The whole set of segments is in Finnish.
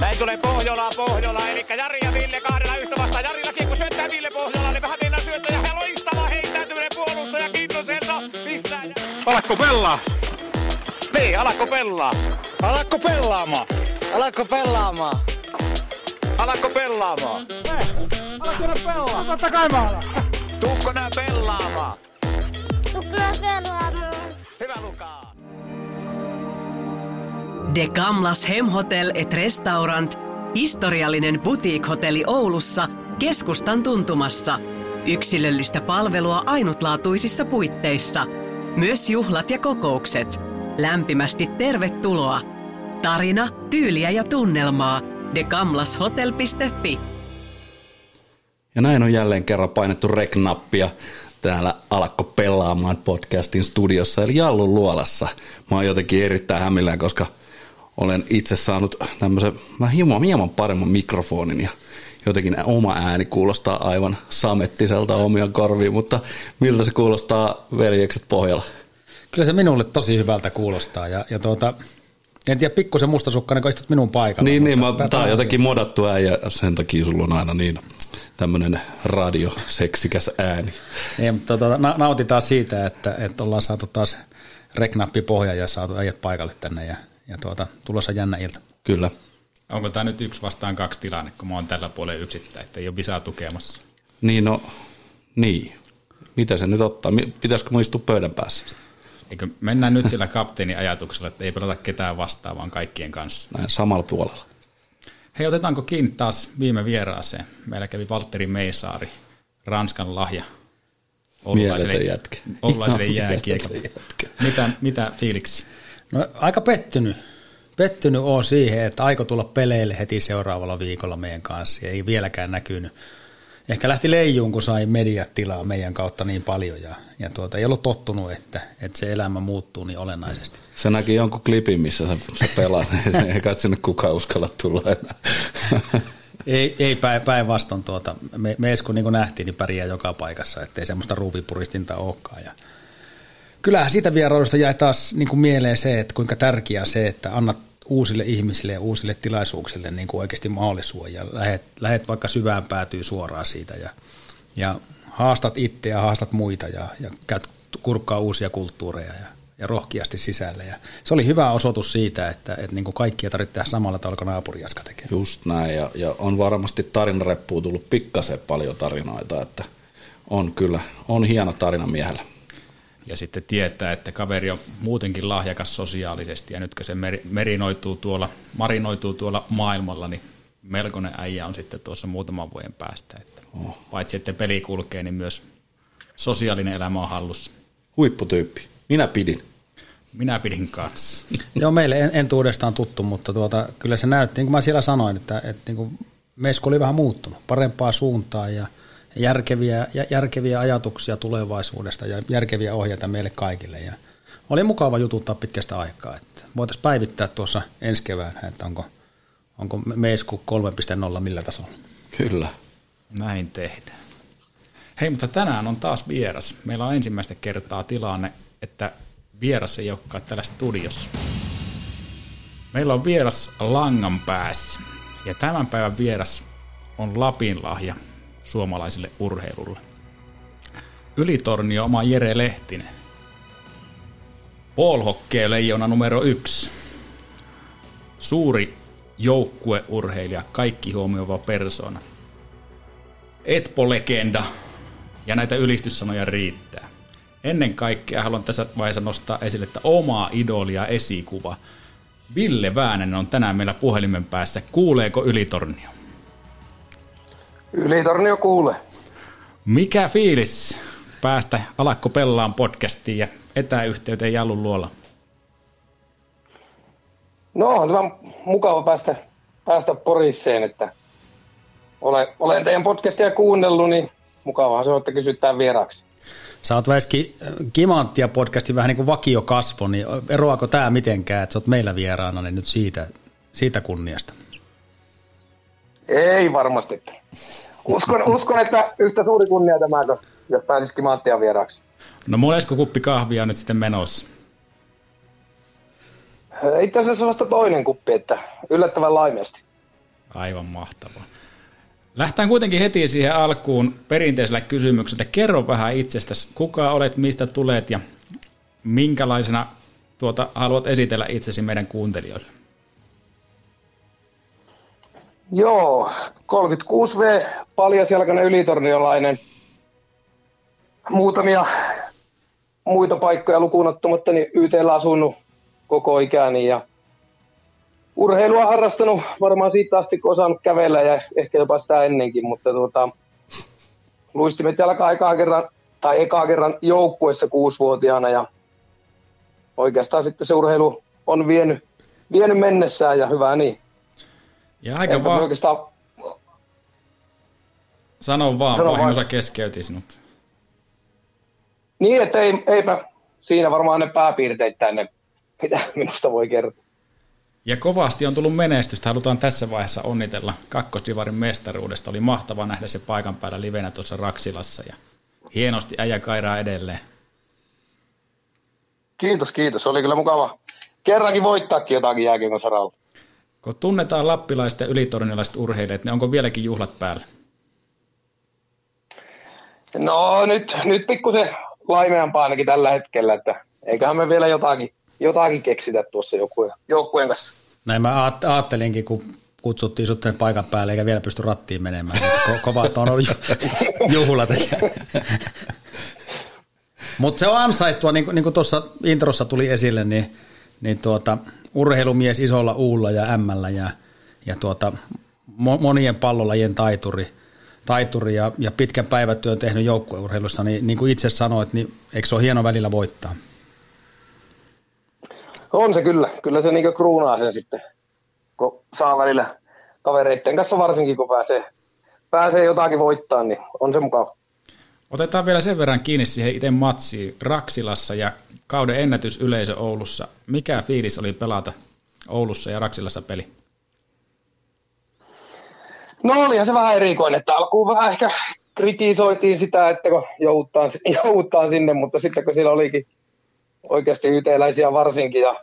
Näin tulee Pohjola, Pohjola, eli Jari ja Ville kahdella yhtä vastaan. Jarillakin kun syöttää Ville Pohjola, niin vähän mennään syöttäjä. Ja loistava heittäytyminen puolustaja Kintoselta. Pistää. Alakko pelaa? Niin, alakko pelaa? Alakko pelaamaan? Alakko pelaamaan? Alakko pelaamaan? Totta kai mä alan. Tuukko nää pelaamaan? Tukka pelaamaan. Hyvä Lukaa. De Gamlas Hemhotel et Restaurant, historiallinen boutique-hotelli Oulussa, keskustan tuntumassa. Yksilöllistä palvelua ainutlaatuisissa puitteissa. Myös juhlat ja kokoukset. Lämpimästi tervetuloa. Tarina, tyyliä ja tunnelmaa. degamlashotel.fi Ja näin on jälleen kerran painettu rek-nappia täällä Alakko pelaamaan podcastin studiossa, eli Jallun luolassa. Mä oon jotenkin erittäin hämillään, koska olen itse saanut tämmöisen vähän hieman, hieman paremman mikrofonin ja jotenkin oma ääni kuulostaa aivan samettiselta omia korviin, mutta miltä se kuulostaa veljekset pohjalla? Kyllä se minulle tosi hyvältä kuulostaa. Ja, ja tuota, en tiedä, pikkusen mustasukkainen, kun istut minun paikalla. Niin, niin, mutta mä, tää on jotenkin modattu äijä, sen takia sulla on aina niin tämmöinen radioseksikäs ääni. Niin, mutta tuota, na- nautitaan siitä, että, että ollaan saatu taas reknappi pohja ja saatu äijät paikalle tänne ja, ja tuota, tulossa jännä ilta. Kyllä. Onko tämä nyt yksi vastaan kaksi tilanne, kun mä oon tällä puolella yksittäin, että ei ole visaa tukemassa? Niin no, niin. Mitä se nyt ottaa? Pitäisikö mun istua pöydän päässä? Eikö mennään nyt sillä kapteenin ajatuksella, että ei pelata ketään vastaan, vaan kaikkien kanssa? Näin samalla puolella. Hei, otetaanko kiinni taas viime vieraaseen? Meillä kävi Valtteri Meisaari, Ranskan lahja. Mieletön jätkä. Mieletön jätkä. Mitä, mitä fiiliksi? No aika pettynyt. Pettynyt on siihen, että aiko tulla peleille heti seuraavalla viikolla meidän kanssa. Ei vieläkään näkynyt. Ehkä lähti leijuun, kun sai mediat tilaa meidän kautta niin paljon. Ja, ja tuota, ei ollut tottunut, että, että se elämä muuttuu niin olennaisesti. Se näki jonkun klipin, missä sä, sä pelaat, niin se ei kai sinne kukaan uskalla tulla enää. Ei, ei päin, päinvastoin. Tuota, me, mees, kun niin nähtiin, niin pärjää joka paikassa, ettei semmoista ruuvipuristinta olekaan. Ja kyllähän siitä vierailusta jäi taas niin kuin mieleen se, että kuinka tärkeää se, että annat uusille ihmisille ja uusille tilaisuuksille niin kuin oikeasti mahdollisuuden ja lähet, lähet vaikka syvään päätyy suoraan siitä ja, ja haastat itse ja haastat muita ja, ja käyt kurkkaa uusia kulttuureja ja, ja rohkeasti sisälle. Ja se oli hyvä osoitus siitä, että, että niin kuin kaikkia tarvitsee samalla tavalla kuin naapuriaska tekee. Just näin, ja, ja on varmasti tarinareppuun tullut pikkasen paljon tarinoita, että on kyllä, on hieno tarina miehellä. Ja sitten tietää, että kaveri on muutenkin lahjakas sosiaalisesti, ja nyt kun se meri, merinoituu tuolla, marinoituu tuolla maailmalla, niin melkoinen äijä on sitten tuossa muutaman vuoden päästä. Että Oh. Paitsi että peli kulkee, niin myös sosiaalinen elämä on hallussa. Huipputyyppi. Minä pidin. Minä pidin kanssa. Joo, meille en, entuudestaan tuttu, mutta tuota, kyllä se näytti, niin kuin mä siellä sanoin, että, että niin kuin Mesko oli vähän muuttunut, parempaa suuntaan ja järkeviä, järkeviä ajatuksia tulevaisuudesta ja järkeviä ohjeita meille kaikille. Ja oli mukava jututtaa pitkästä aikaa. Että voitaisiin päivittää tuossa ensi keväänä, että onko, onko Meesku 3.0 millä tasolla. Kyllä. Näin tehdään. Hei, mutta tänään on taas vieras. Meillä on ensimmäistä kertaa tilanne, että vieras ei olekaan täällä studiossa. Meillä on vieras langan päässä. Ja tämän päivän vieras on Lapin lahja suomalaiselle urheilulle. Ylitornio oma Jere Lehtinen. Polhokkeen leijona numero yksi. Suuri joukkueurheilija, kaikki huomioiva persona. Etpo-legenda ja näitä ylistyssanoja riittää. Ennen kaikkea haluan tässä vaiheessa nostaa esille, että oma idoli ja esikuva Ville Väänen on tänään meillä puhelimen päässä. Kuuleeko Ylitornio? Ylitornio kuulee. Mikä fiilis päästä Alakko Pellaan podcastiin ja etäyhteyteen Jallun luola? No on tämä mukava päästä, päästä Porisseen, että olen, olen teidän podcastia kuunnellut, niin mukavaa se on, että kysytään vieraaksi. Sä oot Väiski Kimanttia podcastin vähän niin kuin vakiokasvo, niin eroako tämä mitenkään, että sä oot meillä vieraana, niin nyt siitä, siitä kunniasta? Ei varmasti. Uskon, uskon, että yhtä suuri kunnia tämä, jos pääsisikin Manttia vieraaksi. No monesko kuppi kahvia nyt sitten menossa? Itse asiassa vasta toinen kuppi, että yllättävän laimeesti. Aivan mahtavaa. Lähtään kuitenkin heti siihen alkuun perinteisellä kysymyksellä. Kerro vähän itsestäsi, kuka olet, mistä tulet ja minkälaisena tuota, haluat esitellä itsesi meidän kuuntelijoille? Joo, 36V, paljasjalkainen ylitorniolainen. Muutamia muita paikkoja lukuun ottamatta, niin YTllä asunut koko ikäni ja urheilua harrastanut varmaan siitä asti, kun osannut kävellä ja ehkä jopa sitä ennenkin, mutta tuota, luistimet jalkaa kerran, tai ekaa kerran joukkuessa kuusivuotiaana ja oikeastaan sitten se urheilu on vienyt, vienyt mennessään ja hyvää niin. Ja aika vaan... Oikeastaan... Sano vaan, Sano vahingossa keskeytin sinut. Niin, että ei, eipä siinä varmaan ne pääpiirteet ne, mitä minusta voi kertoa. Ja kovasti on tullut menestystä. Halutaan tässä vaiheessa onnitella kakkosdivarin mestaruudesta. Oli mahtava nähdä se paikan päällä livenä tuossa Raksilassa ja hienosti äijä kairaa edelleen. Kiitos, kiitos. Oli kyllä mukava kerrankin voittaakin jotakin jääkiekon saralla. Kun tunnetaan lappilaiset ja ylitornilaiset urheilijat, niin onko vieläkin juhlat päällä? No nyt, nyt pikkusen laimeampaa ainakin tällä hetkellä, että eiköhän me vielä jotakin, jotakin keksitä tuossa joukkueen, joukkueen kanssa. Näin mä ajattelinkin, kun kutsuttiin sut paikan päälle eikä vielä pysty rattiin menemään. Ko- kovat on ollut juhlat. Mutta se on ansaittua, niin kuin, niin kuin tuossa introssa tuli esille, niin, niin tuota, urheilumies isolla uulla ja ämmällä ja, ja tuota, monien pallolajien taituri, taituri ja, ja pitkän päivätyön tehnyt joukkueurheilussa, niin, niin kuin itse sanoit, niin eikö se ole hieno välillä voittaa? On se kyllä. Kyllä se niin kruunaa sen sitten, kun saa välillä kavereiden kanssa varsinkin, kun pääsee, pääsee jotakin voittaa, niin on se mukava. Otetaan vielä sen verran kiinni siihen itse matsiin Raksilassa ja kauden ennätysyleisö Oulussa. Mikä fiilis oli pelata Oulussa ja Raksilassa peli? No olihan se vähän erikoinen, että alkuun vähän ehkä kritisoitiin sitä, että kun joudutaan, joudutaan sinne, mutta sitten kun siellä olikin oikeasti yteläisiä varsinkin ja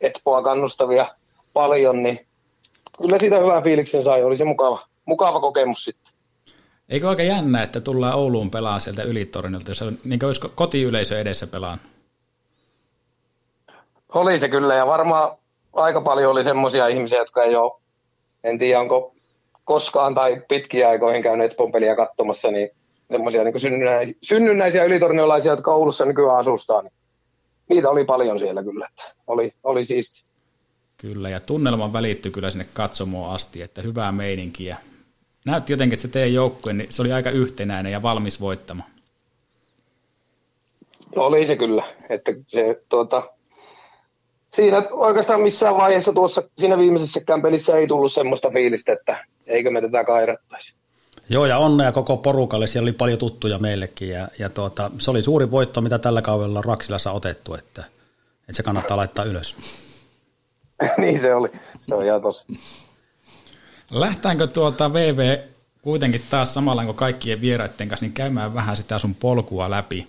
Espoa kannustavia paljon, niin kyllä siitä hyvän fiiliksen sai. Oli se mukava, mukava kokemus sitten. Eikö aika jännä, että tullaan Ouluun pelaa sieltä ylitornilta, jos on, niin olisi kotiyleisö edessä pelaan? Oli se kyllä, ja varmaan aika paljon oli semmoisia ihmisiä, jotka ei ole, en tiedä onko koskaan tai pitkiä aikoihin käyneet pompeliä katsomassa, niin semmoisia niin synnynnäisiä, synnynnäisiä ylitorniolaisia, jotka Oulussa nykyään asustaa, niin niitä oli paljon siellä kyllä, että oli, oli siisti. Kyllä, ja tunnelma välittyi kyllä sinne katsomoon asti, että hyvää meininkiä. Näytti jotenkin, että se teidän joukkue, niin se oli aika yhtenäinen ja valmis voittamaan. Oli se kyllä, että se tuota, siinä oikeastaan missään vaiheessa tuossa siinä viimeisessäkään pelissä ei tullut semmoista fiilistä, että eikö me tätä kairattaisi. Joo, ja onnea koko porukalle. Siellä oli paljon tuttuja meillekin, ja, ja tuota, se oli suuri voitto, mitä tällä kaudella on Raksilassa otettu, että, että se kannattaa laittaa ylös. niin se oli, se on ihan tosi. Lähtäänkö tuota VV kuitenkin taas samalla kuin kaikkien vieraiden kanssa, niin käymään vähän sitä sun polkua läpi.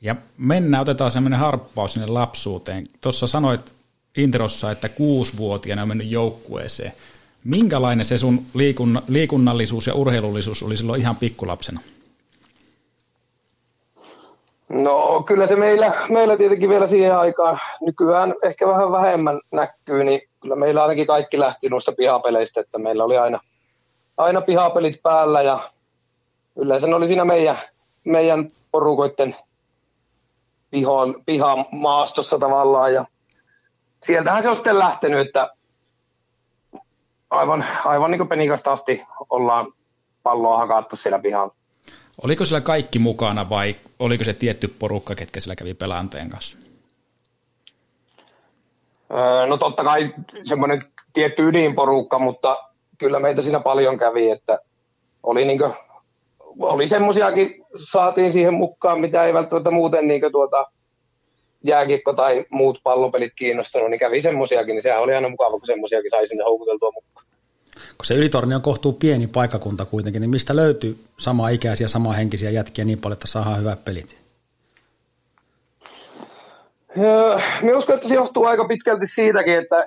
Ja mennään, otetaan semmoinen harppaus sinne lapsuuteen. Tuossa sanoit introssa, että kuusivuotiaana on mennyt joukkueeseen. Minkälainen se sun liikun, liikunnallisuus ja urheilullisuus oli silloin ihan pikkulapsena? No kyllä se meillä, meillä tietenkin vielä siihen aikaan, nykyään ehkä vähän vähemmän näkyy, niin kyllä meillä ainakin kaikki lähti noista pihapeleistä, että meillä oli aina, aina pihapelit päällä ja yleensä ne oli siinä meidän, meidän porukoiden pihan, pihamaastossa tavallaan ja sieltähän se on sitten lähtenyt, että aivan, aivan niin kuin penikasta asti ollaan palloa hakattu siellä pihalla. Oliko sillä kaikki mukana vai oliko se tietty porukka, ketkä sillä kävi pelaanteen kanssa? Öö, no totta kai semmoinen tietty ydinporukka, mutta kyllä meitä siinä paljon kävi, että oli, niin oli semmoisiakin, saatiin siihen mukaan, mitä ei välttämättä muuten niin tuota, jääkiekko tai muut pallopelit kiinnostanut, niin kävi semmoisiakin, niin sehän oli aina mukava, kun semmoisiakin sai sinne houkuteltua mukaan. Kun se Ylitorni on kohtuu pieni paikkakunta kuitenkin, niin mistä löytyy samaa ikäisiä, samaa henkisiä jätkiä niin paljon, että saadaan hyvät pelit? Öö, Minä uskon, että se johtuu aika pitkälti siitäkin, että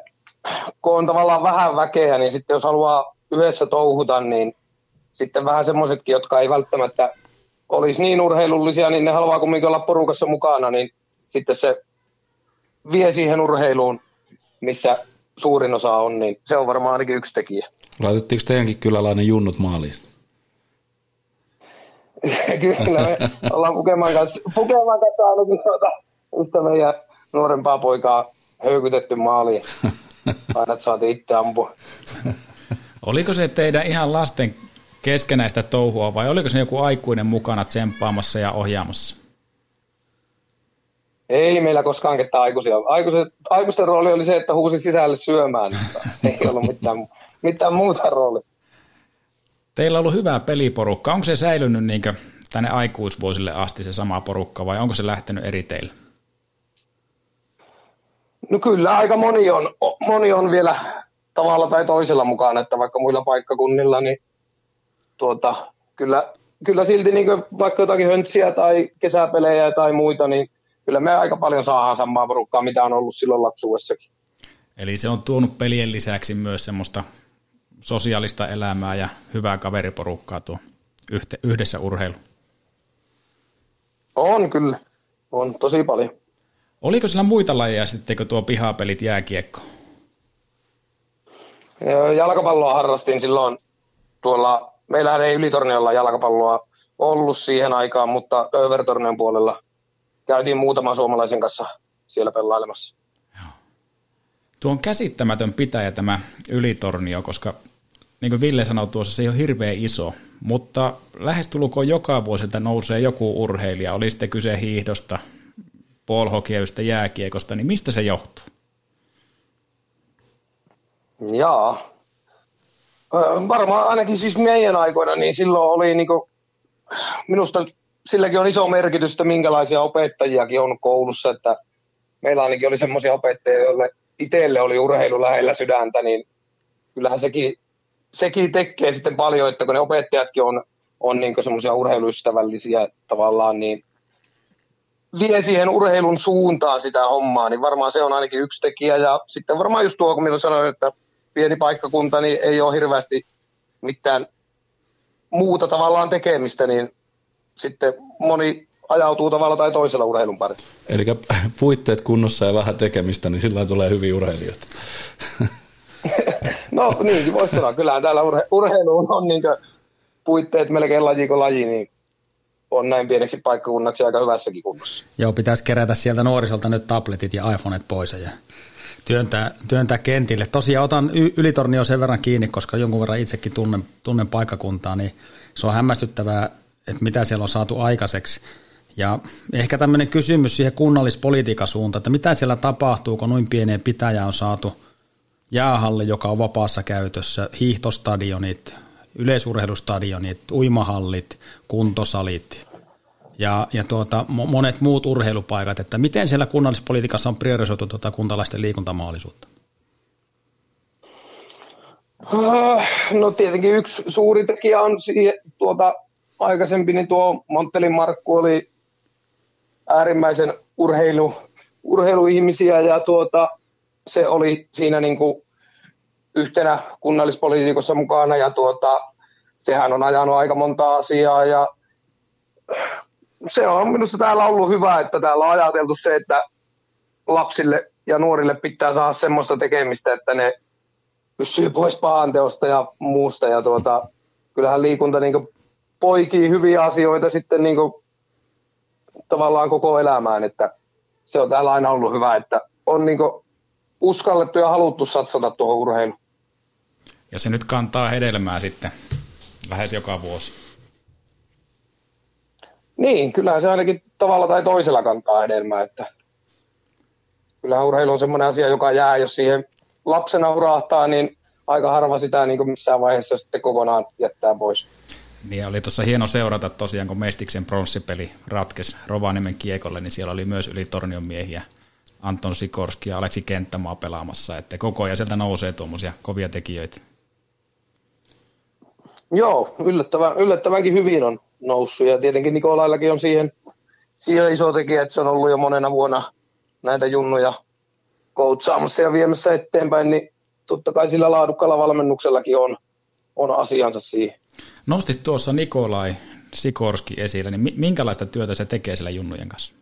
kun on tavallaan vähän väkeä, niin sitten jos haluaa yhdessä touhuta, niin sitten vähän semmoisetkin, jotka ei välttämättä olisi niin urheilullisia, niin ne haluaa kumminkin olla porukassa mukana, niin sitten se vie siihen urheiluun, missä suurin osa on, niin se on varmaan ainakin yksi tekijä. Laitettiinko teidänkin kyläläinen junnut maaliin? Kyllä me ollaan Pukeman kanssa, Pukeman kanssa ainakin tuota, yhtä meidän nuorempaa poikaa höykytetty maaliin. Aina saatiin itse ampua. Oliko se teidän ihan lasten keskenäistä touhua vai oliko se joku aikuinen mukana tsemppaamassa ja ohjaamassa? Ei meillä koskaan ketään aikuisia. Aikuiset, aikuisten rooli oli se, että huusi sisälle syömään. Ei ollut mitään, mitään muuta roolia. Teillä on ollut hyvä peliporukka. Onko se säilynyt niin tänne aikuisvuosille asti se sama porukka vai onko se lähtenyt eri teille? No kyllä, aika moni on, moni on vielä tavalla tai toisella mukana, että vaikka muilla paikkakunnilla, niin tuota, kyllä, kyllä silti niin vaikka jotakin höntsiä tai kesäpelejä tai muita, niin kyllä me aika paljon saadaan samaa porukkaa, mitä on ollut silloin lapsuudessakin. Eli se on tuonut pelien lisäksi myös semmoista sosiaalista elämää ja hyvää kaveriporukkaa tuo yhdessä urheilu. On kyllä, on tosi paljon. Oliko sillä muita lajeja sitten, kun tuo pihapelit jääkiekko? Jalkapalloa harrastin silloin tuolla, meillähän ei ylitorniolla jalkapalloa ollut siihen aikaan, mutta Övertornion puolella käytiin muutaman suomalaisen kanssa siellä pelailemassa. Tuo on käsittämätön pitäjä tämä ylitornio, koska niin kuin Ville sanoi tuossa, se ei ole hirveän iso, mutta lähestulkoon joka vuosi nousee joku urheilija, oli sitten kyse hiihdosta, polhokeista, jääkiekosta, niin mistä se johtuu? Jaa. Varmaan ainakin siis meidän aikoina, niin silloin oli niinku, minusta silläkin on iso merkitys, että minkälaisia opettajiakin on koulussa, että meillä ainakin oli semmoisia opettajia, joille itselle oli urheilu lähellä sydäntä, niin kyllähän sekin, sekin tekee sitten paljon, että kun ne opettajatkin on, on niin semmoisia urheiluystävällisiä tavallaan, niin vie siihen urheilun suuntaan sitä hommaa, niin varmaan se on ainakin yksi tekijä. Ja sitten varmaan just tuo, kun minä sanoin, että pieni paikkakunta, niin ei ole hirveästi mitään muuta tavallaan tekemistä, niin sitten moni ajautuu tavalla tai toisella urheilun pari. Eli puitteet kunnossa ja vähän tekemistä, niin sillä tulee hyviä urheilijoita. no niinkin voisi sanoa. Kyllähän täällä urhe- urheiluun on niin puitteet melkein laji kuin laji, niin on näin pieneksi paikkakunnaksi aika hyvässäkin kunnossa. Joo, pitäisi kerätä sieltä nuorisolta nyt tabletit ja iPhoneet pois ja työntää, työntää kentille. Tosiaan otan y- ylitornio sen verran kiinni, koska jonkun verran itsekin tunnen, tunnen paikkakuntaa, niin se on hämmästyttävää, että mitä siellä on saatu aikaiseksi. Ja ehkä tämmöinen kysymys siihen kunnallispolitiikan suuntaan, että mitä siellä tapahtuu, kun noin pieneen pitäjään on saatu jäähalli, joka on vapaassa käytössä, hiihtostadionit, yleisurheilustadionit, uimahallit, kuntosalit ja, ja tuota, monet muut urheilupaikat, että miten siellä kunnallispolitiikassa on priorisoitu tuota kuntalaisten liikuntamaallisuutta? Ah, no tietenkin yksi suuri tekijä on siihen, tuota, aikaisempi, niin tuo Monttelin Markku oli äärimmäisen urheilu, urheiluihmisiä ja tuota, se oli siinä niin kuin yhtenä kunnallispolitiikossa mukana ja tuota, sehän on ajanut aika monta asiaa ja se on minusta täällä ollut hyvä, että täällä on ajateltu se, että lapsille ja nuorille pitää saada semmoista tekemistä, että ne pysyy pois pahanteosta ja muusta. Ja tuota, kyllähän liikunta niin poikii hyviä asioita sitten niin tavallaan koko elämään, että se on täällä aina ollut hyvä, että on niin uskallettu ja haluttu satsata tuohon urheiluun. Ja se nyt kantaa hedelmää sitten lähes joka vuosi. Niin, kyllähän se ainakin tavalla tai toisella kantaa hedelmää, että kyllähän urheilu on semmoinen asia, joka jää, jos siihen lapsena urahtaa, niin aika harva sitä niin missään vaiheessa sitten kokonaan jättää pois. Niin oli tuossa hieno seurata tosiaan, kun Mestiksen pronssipeli ratkesi Rovaniemen kiekolle, niin siellä oli myös yli Tornion miehiä, Anton Sikorski ja Aleksi Kenttämaa pelaamassa, että koko ajan sieltä nousee tuommoisia kovia tekijöitä. Joo, yllättävän, yllättävänkin hyvin on noussut ja tietenkin Nikolaillakin on siihen, siihen iso tekijä, että se on ollut jo monena vuonna näitä junnuja koutsaamassa ja viemässä eteenpäin, niin totta kai sillä laadukkaalla valmennuksellakin on, on asiansa siihen. Nostit tuossa Nikolai Sikorski esille, niin minkälaista työtä se tekee sillä junnujen kanssa?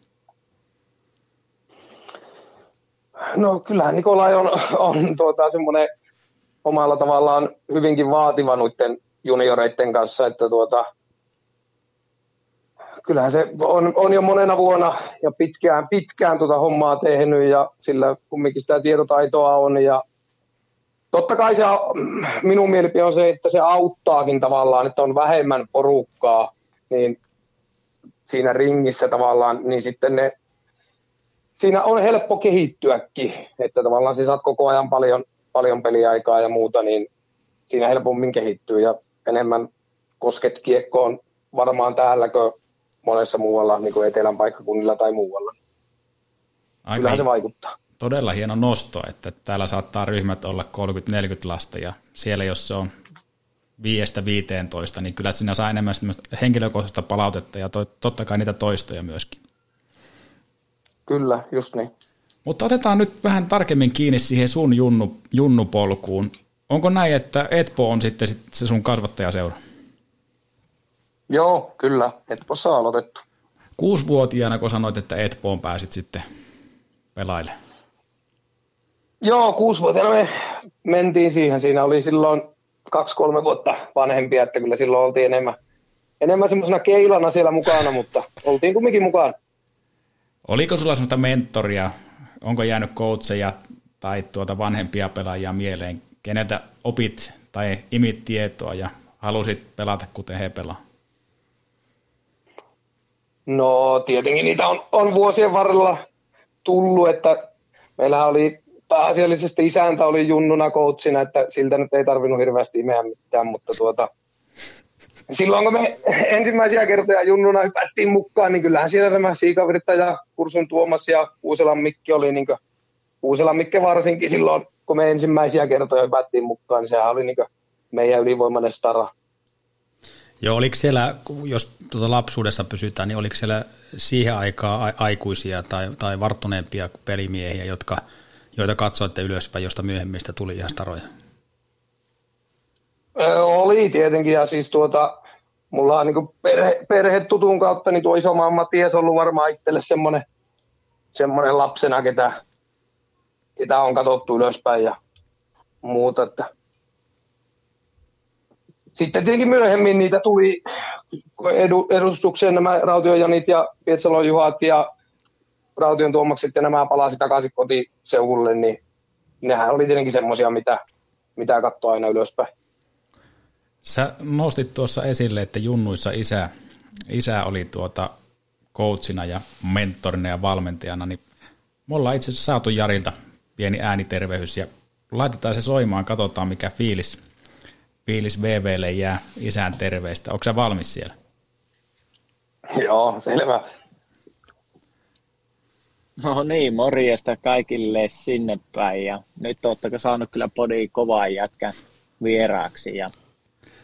No kyllähän Nikolai on, on tuota, semmoinen omalla tavallaan hyvinkin vaativa noiden junioreiden kanssa, että tuota, kyllähän se on, on jo monena vuonna ja pitkään, pitkään tuota hommaa tehnyt ja sillä kumminkin sitä tietotaitoa on ja totta kai se, minun mielipide on se, että se auttaakin tavallaan, että on vähemmän porukkaa, niin siinä ringissä tavallaan, niin sitten ne, siinä on helppo kehittyäkin, että tavallaan sä saat koko ajan paljon, paljon peliaikaa ja muuta, niin siinä helpommin kehittyy ja enemmän kosket kiekkoon varmaan täälläkö monessa muualla, niin kuin etelän paikkakunnilla tai muualla. Aika Kyllähän se vaikuttaa. Todella hieno nosto, että täällä saattaa ryhmät olla 30-40 lasta ja siellä jos se on 5-15, niin kyllä siinä saa enemmän henkilökohtaista palautetta ja to, totta kai niitä toistoja myöskin. Kyllä, just niin. Mutta otetaan nyt vähän tarkemmin kiinni siihen sun junnu, junnupolkuun. Onko näin, että Etpo on sitten se sun kasvattajaseura? Joo, kyllä. Etpossa aloitettu. Kuusivuotiaana, kun sanoit, että Etpoon pääsit sitten pelaille? Joo, kuusivuotiaana me mentiin siihen. Siinä oli silloin kaksi-kolme vuotta vanhempia, että kyllä silloin oltiin enemmän, enemmän semmoisena keilana siellä mukana, mutta oltiin kumminkin mukaan. Oliko sulla semmoista mentoria, onko jäänyt coacheja tai tuota vanhempia pelaajia mieleen, keneltä opit tai imit tietoa ja halusit pelata kuten he pelaa? No tietenkin niitä on, on vuosien varrella tullut, että meillä oli pääasiallisesti isäntä oli junnuna coachina, että siltä nyt ei tarvinnut hirveästi imeä mitään, mutta tuota, silloin kun me ensimmäisiä kertoja junnuna hypättiin mukaan, niin kyllähän siellä nämä Siikavirta ja Kursun Tuomas ja Kuuselan Mikki oli, niin kuin, Kuuselan Mikki varsinkin silloin, kun me ensimmäisiä kertoja hypättiin mukaan, niin sehän oli niin meidän ylivoimainen stara. Joo, oliko siellä, jos tuota lapsuudessa pysytään, niin oliko siellä siihen aikaan aikuisia tai, tai varttuneempia pelimiehiä, jotka, joita katsoitte ylöspäin, josta myöhemmistä tuli ihan staroja? Oli tietenkin, ja siis tuota, mulla on niin perhe, perhe tutun kautta, niin tuo isomman Matias on ollut varmaan itselle semmoinen, semmoinen lapsena, ketä, ketä on katsottu ylöspäin ja muuta, että sitten tietenkin myöhemmin niitä tuli edu, edustukseen nämä Rautiojanit ja Pietsalon Juhat ja Raution Tuomakset ja nämä palasi takaisin kotiseudulle, niin nehän oli tietenkin semmoisia, mitä, mitä katsoa aina ylöspäin. Sä nostit tuossa esille, että junnuissa isä, isä oli tuota coachina ja mentorina ja valmentajana, niin me ollaan itse asiassa saatu Jarilta pieni ääniterveys ja laitetaan se soimaan, katsotaan mikä fiilis fiilis VVlle jää isän terveistä. Onko sä valmis siellä? Joo, selvä. No niin, morjesta kaikille sinne päin. Ja nyt ootteko saanut kyllä podi kovaa jätkän vieraaksi. Ja...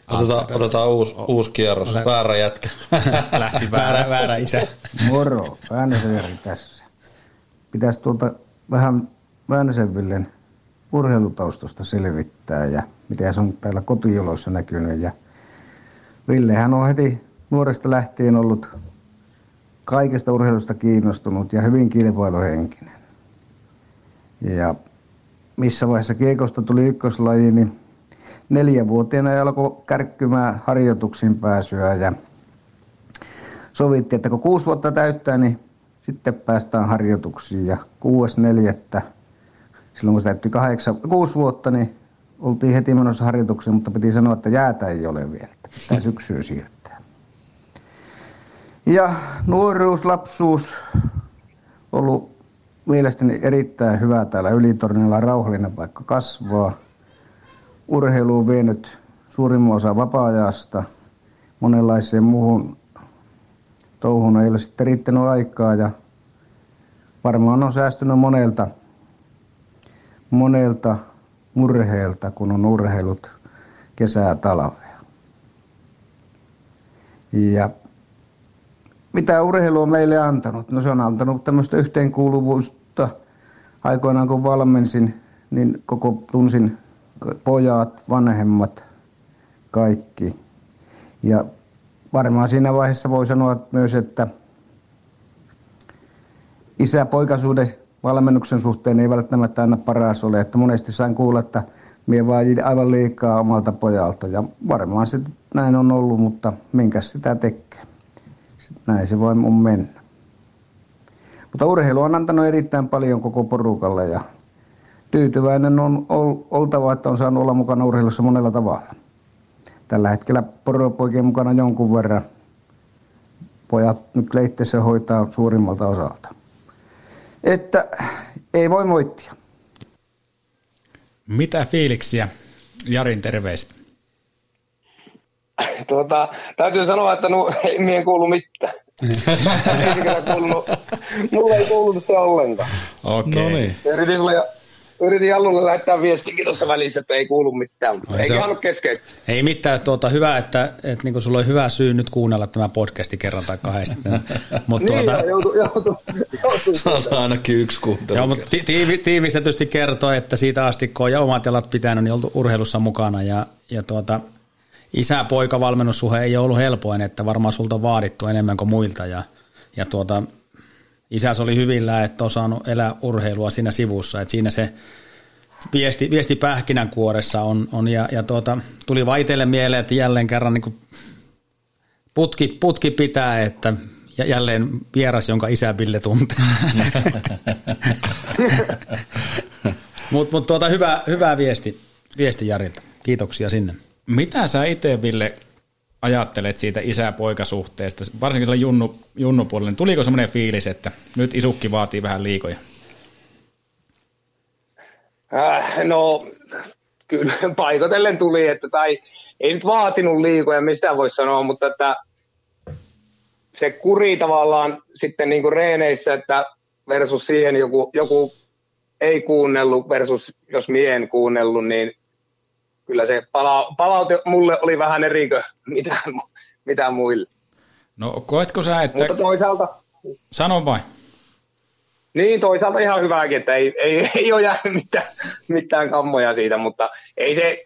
Otetaan, otetaan uusi, uusi kierros. Ole. Väärä jätkä. Lähti väärä, väärä isä. Moro, Väänäsen tässä. Pitäisi tuolta vähän Väänäsen Villen urheilutaustosta selvittää ja mitä se on täällä kotijoloissa näkynyt. Ja Villehän on heti nuoresta lähtien ollut kaikesta urheilusta kiinnostunut ja hyvin kilpailuhenkinen. Ja missä vaiheessa kiekosta tuli ykköslaji, niin neljävuotiaana alkoi kärkkymään harjoituksiin pääsyä ja sovittiin, että kun kuusi vuotta täyttää, niin sitten päästään harjoituksiin ja kuudes neljättä silloin kun se täytti kahdeksan, kuusi vuotta, niin oltiin heti menossa harjoitukseen, mutta piti sanoa, että jäätä ei ole vielä, että pitää syksyä siirtää. Ja nuoruus, lapsuus, ollut mielestäni erittäin hyvä täällä Ylitornilla, rauhallinen paikka kasvaa. Urheilu on vienyt suurimman osa vapaa-ajasta, monenlaiseen muuhun touhun ei ole sitten riittänyt aikaa ja varmaan on säästynyt monelta monelta murheelta, kun on urheilut kesää talvea. Ja mitä urheilu on meille antanut? No se on antanut tämmöistä yhteenkuuluvuutta aikoinaan kun valmensin, niin koko tunsin pojat, vanhemmat, kaikki. Ja varmaan siinä vaiheessa voi sanoa myös, että isä-poikasuhde valmennuksen suhteen ei välttämättä aina paras ole. Että monesti sain kuulla, että mie vaadin aivan liikaa omalta pojalta. Ja varmaan se näin on ollut, mutta minkä sitä tekee. Näin se voi mun mennä. Mutta urheilu on antanut erittäin paljon koko porukalle ja tyytyväinen on oltava, että on saanut olla mukana urheilussa monella tavalla. Tällä hetkellä poropoikien mukana jonkun verran. Pojat nyt leitteessä hoitaa suurimmalta osalta. Että ei voi moittia. Mitä fiiliksiä Jarin terveistä? Tuota, täytyy sanoa, että no, ei mien kuulu mitään. kuulunut, mulla ei kuulunut se ollenkaan. Okei. Okay. No niin. Yritin, Jallulle lähettää viestikin tuossa välissä, että ei kuulu mitään, mutta ei ihan keskeytty. Ei mitään, tuota, hyvä, että, että niin sulla on hyvä syy nyt kuunnella tämä podcasti kerran tai kahdesti. mutta niin, tuota, joutu, joutu, joutu Saadaan ainakin yksi kuuntelu. Joo, mutta tiivi, tiivistetysti kertoo, että siitä asti kun on ja omat jalat pitänyt, niin oltu urheilussa mukana ja, ja tuota, isä-poika valmennussuhe ei ollut helpoin, että varmaan sulta on vaadittu enemmän kuin muilta ja, ja tuota, isäs oli hyvillä, että on saanut elää urheilua siinä sivussa, että siinä se viesti, viesti pähkinänkuoressa on, on ja, ja tuota, tuli vaitelle mieleen, että jälleen kerran niin putki, putki pitää, että jälleen vieras, jonka isä Ville tuntee. Mutta mut tuota, hyvä, hyvä viesti, viesti Jarilta. Kiitoksia sinne. Mitä sä itse, Ville, ajattelet siitä isä-poikasuhteesta, varsinkin sillä junnu, junnupuolella, niin tuliko semmoinen fiilis, että nyt isukki vaatii vähän liikoja? Äh, no, kyllä paikotellen tuli, että tai ei nyt vaatinut liikoja, mistä voi sanoa, mutta että se kuri tavallaan sitten niin kuin reeneissä, että versus siihen joku, joku ei kuunnellut versus jos mien kuunnellut, niin kyllä se pala- palaute mulle oli vähän eri mitä, mitä muille. No koetko sä, että... Mutta toisaalta... Sano vain. Niin, toisaalta ihan hyvääkin, että ei, ei, ei ole jäänyt mitään, mitään kammoja siitä, mutta ei se,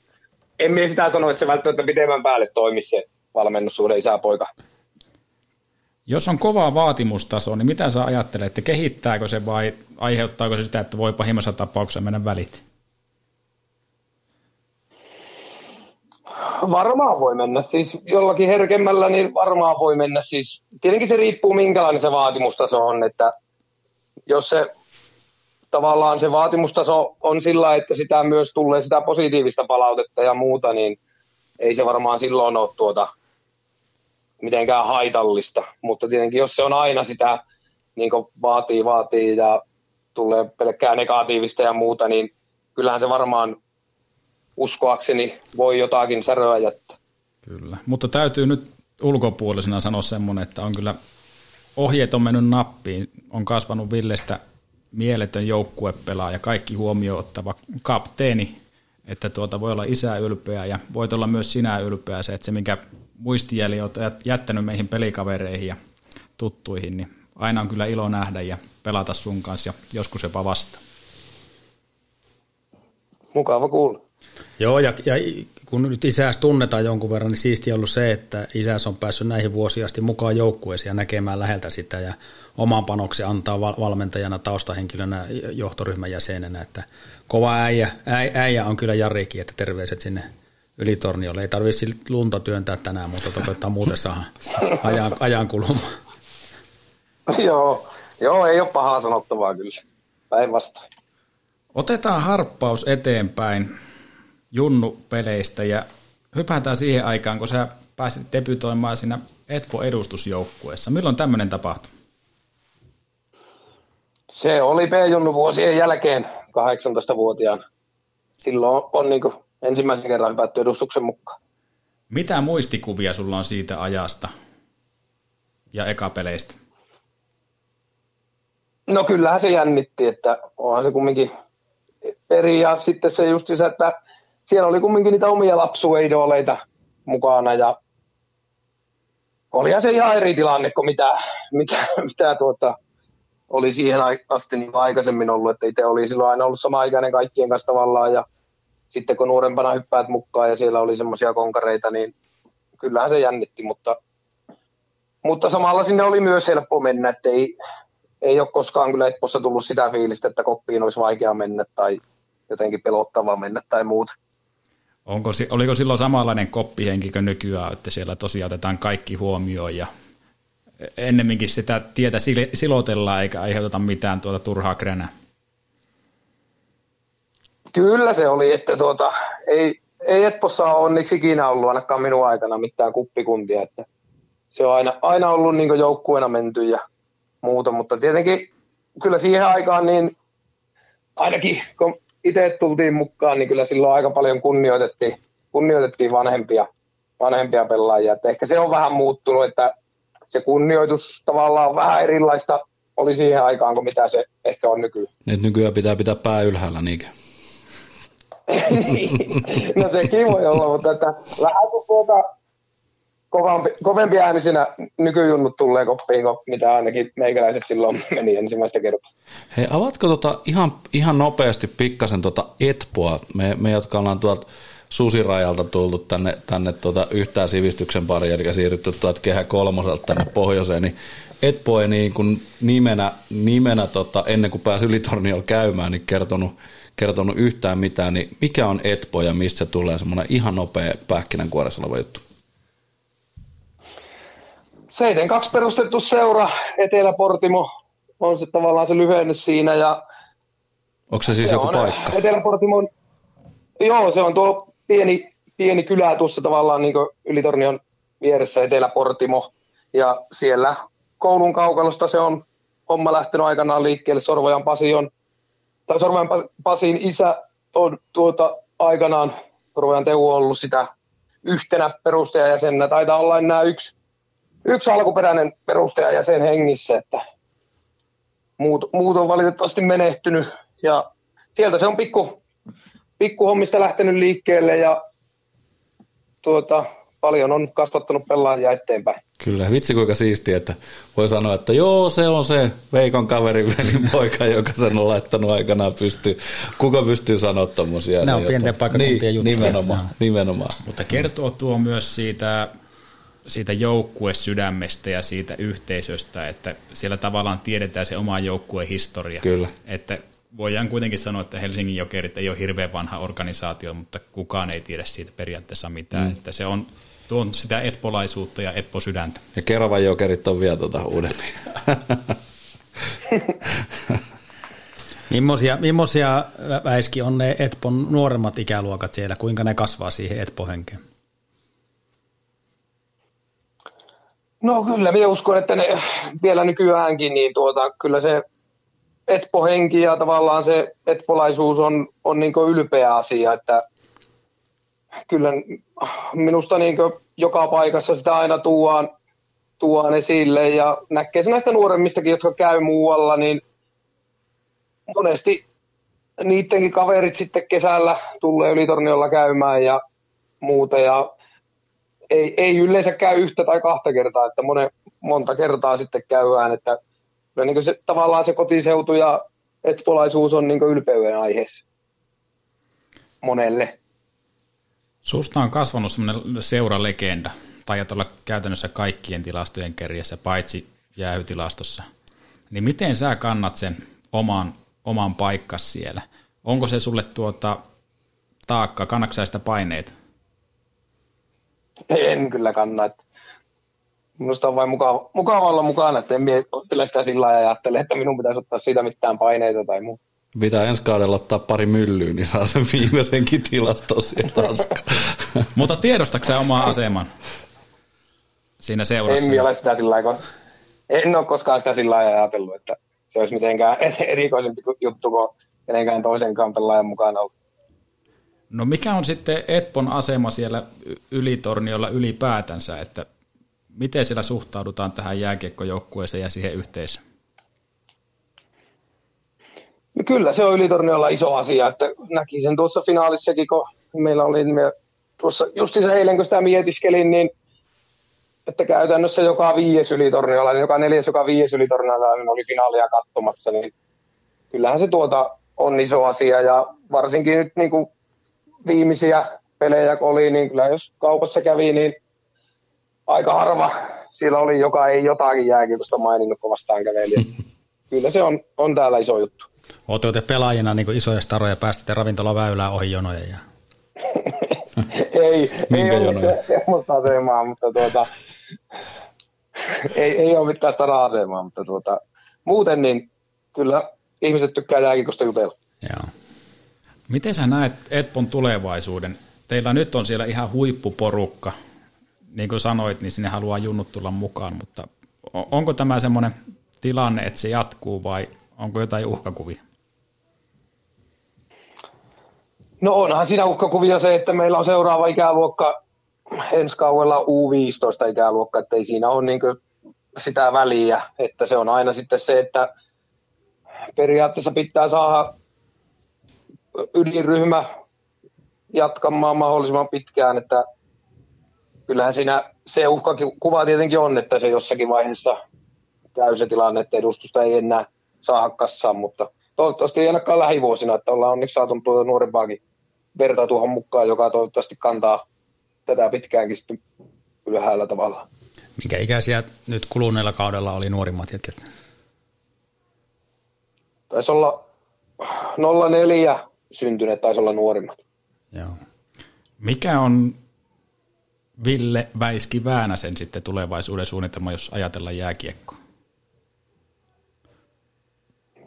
en minä sitä sano, että se välttämättä pitemmän päälle toimisi se valmennussuhde isä-poika. Jos on kova vaatimustaso, niin mitä sä ajattelet, että kehittääkö se vai aiheuttaako se sitä, että voi pahimmassa tapauksessa mennä välit? Varmaan voi mennä, siis jollakin herkemmällä niin varmaan voi mennä. Siis, tietenkin se riippuu minkälainen se vaatimustaso on, että jos se tavallaan se vaatimustaso on sillä, että sitä myös tulee sitä positiivista palautetta ja muuta, niin ei se varmaan silloin ole tuota mitenkään haitallista. Mutta tietenkin jos se on aina sitä niin vaatii, vaatii ja tulee pelkkää negatiivista ja muuta, niin kyllähän se varmaan uskoakseni voi jotakin säröä jättää. Kyllä, mutta täytyy nyt ulkopuolisena sanoa semmoinen, että on kyllä ohjeet on mennyt nappiin, on kasvanut Villestä mieletön joukkuepelaaja, kaikki huomioon ottava kapteeni, että tuota voi olla isä ylpeä ja voit olla myös sinä ylpeä se, että se minkä muistijäli olet jättänyt meihin pelikavereihin ja tuttuihin, niin aina on kyllä ilo nähdä ja pelata sun kanssa ja joskus jopa vasta. Mukava kuulla. Joo, ja, ja kun nyt isäs tunnetaan jonkun verran, niin siistiä on ollut se, että isäs on päässyt näihin vuosiin asti mukaan joukkueeseen ja näkemään läheltä sitä ja oman panoksen antaa valmentajana, taustahenkilönä, johtoryhmän jäsenenä, että kova äijä, äijä on kyllä Jarikin, että terveiset sinne Ylitorniolle. Ei tarvitse lunta työntää tänään, mutta toivottavasti muuten saa ajan, ajan kulumaan. Joo, joo, ei ole pahaa sanottavaa kyllä. Päinvastoin. Otetaan harppaus eteenpäin Junnu-peleistä ja hypätään siihen aikaan, kun sä pääsit debytoimaan siinä Etpo-edustusjoukkueessa. Milloin tämmöinen tapahtui? Se oli B-junnu vuosien jälkeen 18-vuotiaana. Silloin on niin ensimmäisen kerran hypätty edustuksen mukaan. Mitä muistikuvia sulla on siitä ajasta ja ekapeleistä? No kyllähän se jännitti, että onhan se kumminkin eri ja sitten se just se, että siellä oli kumminkin niitä omia lapsueidoleita mukana ja olihan se ihan eri tilanne kuin mitä, mitä, mitä tuota, oli siihen asti niin aikaisemmin ollut, että itse oli silloin aina ollut sama ikäinen kaikkien kanssa tavallaan ja sitten kun nuorempana hyppäät mukaan ja siellä oli semmoisia konkareita, niin kyllähän se jännitti, mutta, mutta samalla sinne oli myös helppo mennä, että ei, ei ole koskaan kyllä Espoossa tullut sitä fiilistä, että koppiin olisi vaikea mennä tai jotenkin pelottavaa mennä tai muuta. Onko, oliko silloin samanlainen koppihenki kuin nykyään, että siellä tosiaan otetaan kaikki huomioon ja ennemminkin sitä tietä silotellaan eikä aiheuteta mitään tuota turhaa kränää? Kyllä se oli, että tuota, ei, ei Etpossa ole onneksi ikinä ollut ainakaan minun aikana mitään kuppikuntia, että se on aina, aina ollut niin joukkueena menty ja muuta, mutta tietenkin kyllä siihen aikaan niin ainakin kun itse tultiin mukaan, niin kyllä silloin aika paljon kunnioitettiin, kunnioitettiin vanhempia, vanhempia pelaajia. Että ehkä se on vähän muuttunut, että se kunnioitus tavallaan vähän erilaista oli siihen aikaan kuin mitä se ehkä on nykyään. Nyt nykyään pitää pitää pää ylhäällä, niinkö? no sekin voi olla, mutta että vähän kuin tuota, kovampi, kovempi äänisinä nykyjunnut tulee koppiin, mitä ainakin meikäläiset silloin meni ensimmäistä kertaa. Hei, avatko tota ihan, ihan nopeasti pikkasen tota Etpoa, me, me jotka ollaan tuolta susirajalta tultu tänne, tänne tuota yhtään sivistyksen pari, eli siirrytty tuolta kehä kolmoselta tänne pohjoiseen, niin Etpo ei niin kuin nimenä, nimenä tota, ennen kuin pääsi Ylitorniolla käymään, niin kertonut, kertonut yhtään mitään, niin mikä on Etpo ja mistä se tulee semmoinen ihan nopea pähkinänkuoressa oleva juttu? Seiden kaksi perustettu seura, Etelä-Portimo on se tavallaan se lyhennys siinä. Ja Onko se siis se joku paikka? Etelä-Portimon, joo, se on tuo pieni, pieni kylä tuossa tavallaan niin Ylitornion vieressä Etelä-Portimo. Ja siellä koulun kaukalosta se on homma lähtenyt aikanaan liikkeelle. Sorvojan Pasi on, tai Sorvojan Pasin isä on tuota aikanaan, Sorvojan Teuvo on ollut sitä yhtenä perustajajäsenä. Taitaa olla enää yksi yksi alkuperäinen perustajajäsen hengissä, että muut, muut on valitettavasti menehtynyt ja sieltä se on pikku, pikku hommista lähtenyt liikkeelle ja tuota, paljon on kasvattanut pelaajia eteenpäin. Kyllä, vitsi kuinka siistiä, että voi sanoa, että joo, se on se Veikon kaverin poika, joka sen on laittanut aikanaan pystyy. Kuka pystyy sanoa tommosia? Ne on pienten paikkakuntien niin, juttuja. Nimenomaan, nimenomaan. Mutta kertoo tuo myös siitä siitä joukkuesydämestä ja siitä yhteisöstä, että siellä tavallaan tiedetään se oma joukkuehistoria. Kyllä. Että voidaan kuitenkin sanoa, että Helsingin Jokerit ei ole hirveän vanha organisaatio, mutta kukaan ei tiedä siitä periaatteessa mitään. Mm. Että se on, tuon sitä etpolaisuutta ja etposydäntä. Ja Keravan Jokerit on vielä tuota uudemmin. Mimmoisia, mimmoisia väiski on ne Etpon nuoremmat ikäluokat siellä, kuinka ne kasvaa siihen Etpo-henkeen? No kyllä, minä uskon, että ne vielä nykyäänkin, niin tuota, kyllä se Etpo-henki ja tavallaan se etpolaisuus on, on niin ylpeä asia, että kyllä minusta niin joka paikassa sitä aina tuodaan, tuodaan esille. Ja näkee se näistä nuoremmistakin, jotka käy muualla, niin monesti niidenkin kaverit sitten kesällä tulee Ylitorniolla käymään ja muuta. Ja ei, ei yleensä käy yhtä tai kahta kertaa, että monen, monta kertaa sitten käydään, että niin se, tavallaan se kotiseutu ja etpolaisuus on niin ylpeyden aiheessa monelle. Susta on kasvanut semmoinen seuralegenda, tai olla käytännössä kaikkien tilastojen kerjässä, paitsi jäähytilastossa. Niin miten sä kannat sen oman, oman paikkas siellä? Onko se sulle tuota taakka, kannatko sitä paineita? En kyllä kanna. Että minusta on vain mukava, mukava olla mukana, että en ottele sitä sillä lailla ja ajattele, että minun pitäisi ottaa siitä mitään paineita tai muuta. Pitää ensi kaudella ottaa pari myllyä, niin saa sen viimeisenkin tilaston sieltä Mutta tiedostatko omaa aseman siinä seurassa? En ole sitä sillä lailla, en ole koskaan sitä sillä lailla ajatellut, että se olisi mitenkään erikoisempi juttu kuin kenenkään toisenkaan pelaajan mukana ollut. No mikä on sitten Etpon asema siellä Ylitorniolla ylipäätänsä, että miten siellä suhtaudutaan tähän jääkiekkojoukkueeseen ja siihen yhteisöön? No kyllä se on Ylitorniolla iso asia, että näki sen tuossa finaalissakin, kun meillä oli me tuossa justi se eilen, kun sitä mietiskelin, niin että käytännössä joka viides ylitornialainen, joka neljäs, joka viides ylitornialainen oli finaalia katsomassa, niin kyllähän se tuota on iso asia ja varsinkin nyt niin kuin viimeisiä pelejä kun oli, niin kyllä jos kaupassa kävi, niin aika harva siellä oli, joka ei jotakin jääkiekosta maininnut, kun vastaan käveli. kyllä se on, on täällä iso juttu. Olette te pelaajina niin isoja staroja, päästätte ravintolaväylää ohi jonoja. Ja... ei, Minkä ei jonoja? ole semmoista asemaa, mutta tuota, ei, ei ole mitään stara-asemaa, mutta tuota, muuten niin kyllä ihmiset tykkää jääkiekosta jutella. Joo. Miten sä näet Edpon tulevaisuuden? Teillä nyt on siellä ihan huippuporukka. Niin kuin sanoit, niin sinne haluaa junnut tulla mukaan, mutta onko tämä semmoinen tilanne, että se jatkuu vai onko jotain uhkakuvia? No onhan siinä uhkakuvia se, että meillä on seuraava ikäluokka ensi kaudella U15 ikäluokka, että ei siinä ole niin sitä väliä, että se on aina sitten se, että periaatteessa pitää saada ydinryhmä jatkamaan mahdollisimman pitkään, että kyllähän siinä se uhkakuva tietenkin on, että se jossakin vaiheessa käy se tilanne, että edustusta ei enää saa kassaan, mutta toivottavasti ei ainakaan lähivuosina, että ollaan onneksi saatu tuota nuorempaakin verta tuohon mukaan, joka toivottavasti kantaa tätä pitkäänkin sitten ylhäällä tavalla. Minkä ikäisiä nyt kuluneella kaudella oli nuorimmat jätkät? Taisi olla 04 syntyneet, taisi olla nuorimmat. Joo. Mikä on Ville Väiski Väänäsen sitten tulevaisuuden suunnitelma, jos ajatellaan jääkiekkoa?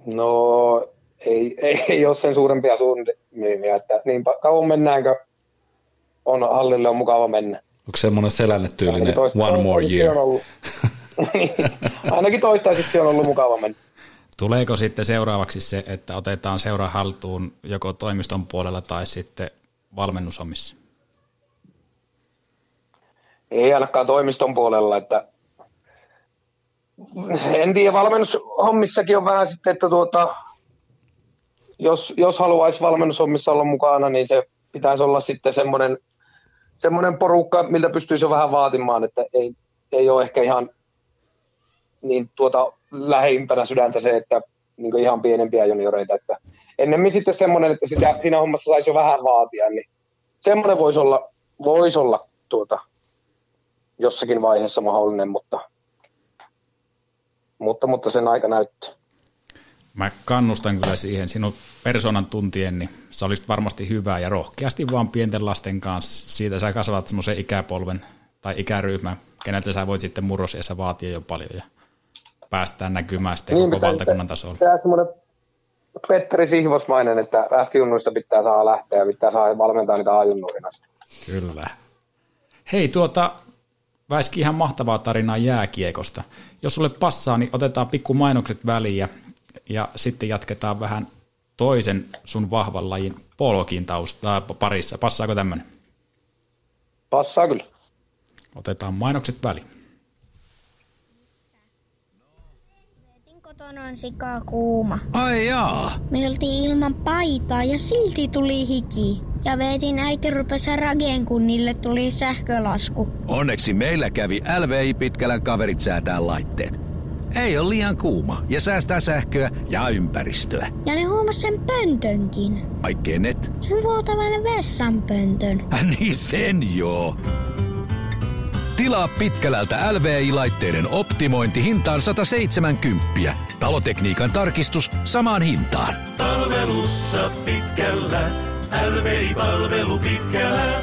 No ei, ei, ei ole sen suurempia suunnitelmia, että niin kauan mennäänkö on hallille on mukava mennä. Onko semmoinen selännetyylinen Ainakin toista- one more year? on ollut- Ainakin toistaiseksi on ollut mukava mennä. Tuleeko sitten seuraavaksi se, että otetaan seura haltuun joko toimiston puolella tai sitten valmennusomissa? Ei ainakaan toimiston puolella, että en tiedä, valmennushommissakin on vähän sitten, että tuota, jos, jos haluaisi valmennushommissa olla mukana, niin se pitäisi olla sitten semmoinen, semmoinen porukka, miltä pystyisi jo vähän vaatimaan, että ei, ei ole ehkä ihan niin tuota lähimpänä sydäntä se, että niin ihan pienempiä junioreita, että ennemmin sitten semmoinen, että sitä, siinä hommassa saisi jo vähän vaatia, niin semmoinen voisi olla, voisi olla tuota, jossakin vaiheessa mahdollinen, mutta, mutta, mutta sen aika näyttää. Mä kannustan kyllä siihen sinun persoonan tuntien, niin sä olisit varmasti hyvä ja rohkeasti vaan pienten lasten kanssa. Siitä sä kasvat semmoisen ikäpolven tai ikäryhmän, keneltä sä voit sitten murrosiässä vaatia jo paljon ja päästään näkymään sitten niin, koko pitää- valtakunnan tasolla. Tämä semmoinen Petteri Sihvosmainen, että F-junnuista pitää saada lähteä ja pitää saada valmentaa niitä A-junnurin asti. Kyllä. Hei, tuota, Väiski ihan mahtavaa tarinaa jääkiekosta. Jos sulle passaa, niin otetaan pikku mainokset väliin ja, ja sitten jatketaan vähän toisen sun vahvan lajin polokin tausta, parissa. Passaako tämmöinen? Passaa kyllä. Otetaan mainokset väliin. On sikaa kuuma. Ai jaa. Me oltiin ilman paitaa ja silti tuli hiki. Ja veetin äiti rupesi rageen, kun niille tuli sähkölasku. Onneksi meillä kävi LVI Pitkälän kaverit säätää laitteet. Ei ole liian kuuma ja säästää sähköä ja ympäristöä. Ja ne huomas sen pöntönkin. Ai kenet? Sen vuotavan vessanpöntön. niin sen joo. Tilaa Pitkälältä LVI-laitteiden optimointi hintaan 170. Talotekniikan tarkistus samaan hintaan. Palvelussa pitkällä, LVI-palvelu pitkällä.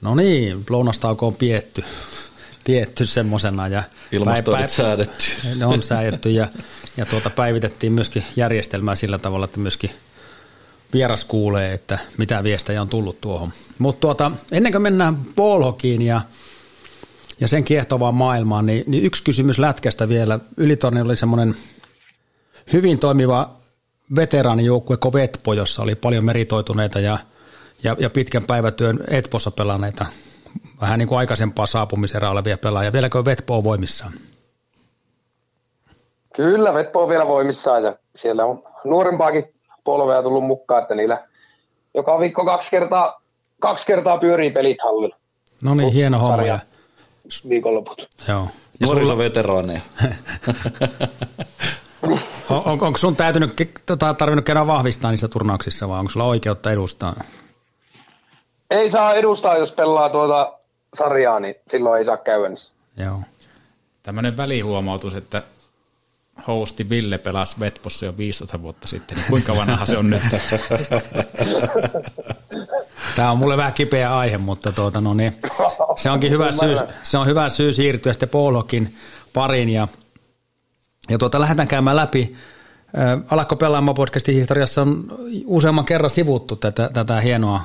No niin, lounastauko on pietty, pietty semmoisena. Ja Ilmastoidit säädetty. Ne on säädetty ja, ja tuota päivitettiin myöskin järjestelmää sillä tavalla, että myöskin vieras kuulee, että mitä viestejä on tullut tuohon. Mutta tuota, ennen kuin mennään ballhockeyin ja, ja sen kiehtovaan maailmaan, niin, niin yksi kysymys lätkästä vielä. Ylitorni oli semmoinen hyvin toimiva veteraanijoukkue Kovetpo, jossa oli paljon meritoituneita ja, ja, ja pitkän päivätyön Etpossa pelanneita, vähän niin kuin aikaisempaa saapumiserää olevia pelaajia. Vieläkö Vetpo on voimissaan? Kyllä, Vetpo on vielä voimissaan ja siellä on nuorempaakin polvea tullut mukaan, että niillä joka viikko kaksi kertaa kaksi kertaa pyörii pelit hallilla. No niin, hieno homma. Ja, Viikonloput. joo. Nuorisoveteraaneja. On, on, onko sun täytynyt, tota, tarvinnut käydä vahvistaa niissä turnauksissa vai onko sulla oikeutta edustaa? Ei saa edustaa, jos pelaa tuota sarjaa, niin silloin ei saa käydä. Joo. Tämmöinen välihuomautus, että hosti Ville pelasi Vetpossa jo 15 vuotta sitten, niin kuinka vanha se on nyt? Tämä on mulle vähän kipeä aihe, mutta tuota, no niin, se onkin hyvä syy, se on hyvä syy siirtyä sitten Polhokin pariin ja, ja tuota, lähdetään käymään läpi. Alakko pelaamaan podcastin historiassa on useamman kerran sivuttu tätä, tätä hienoa,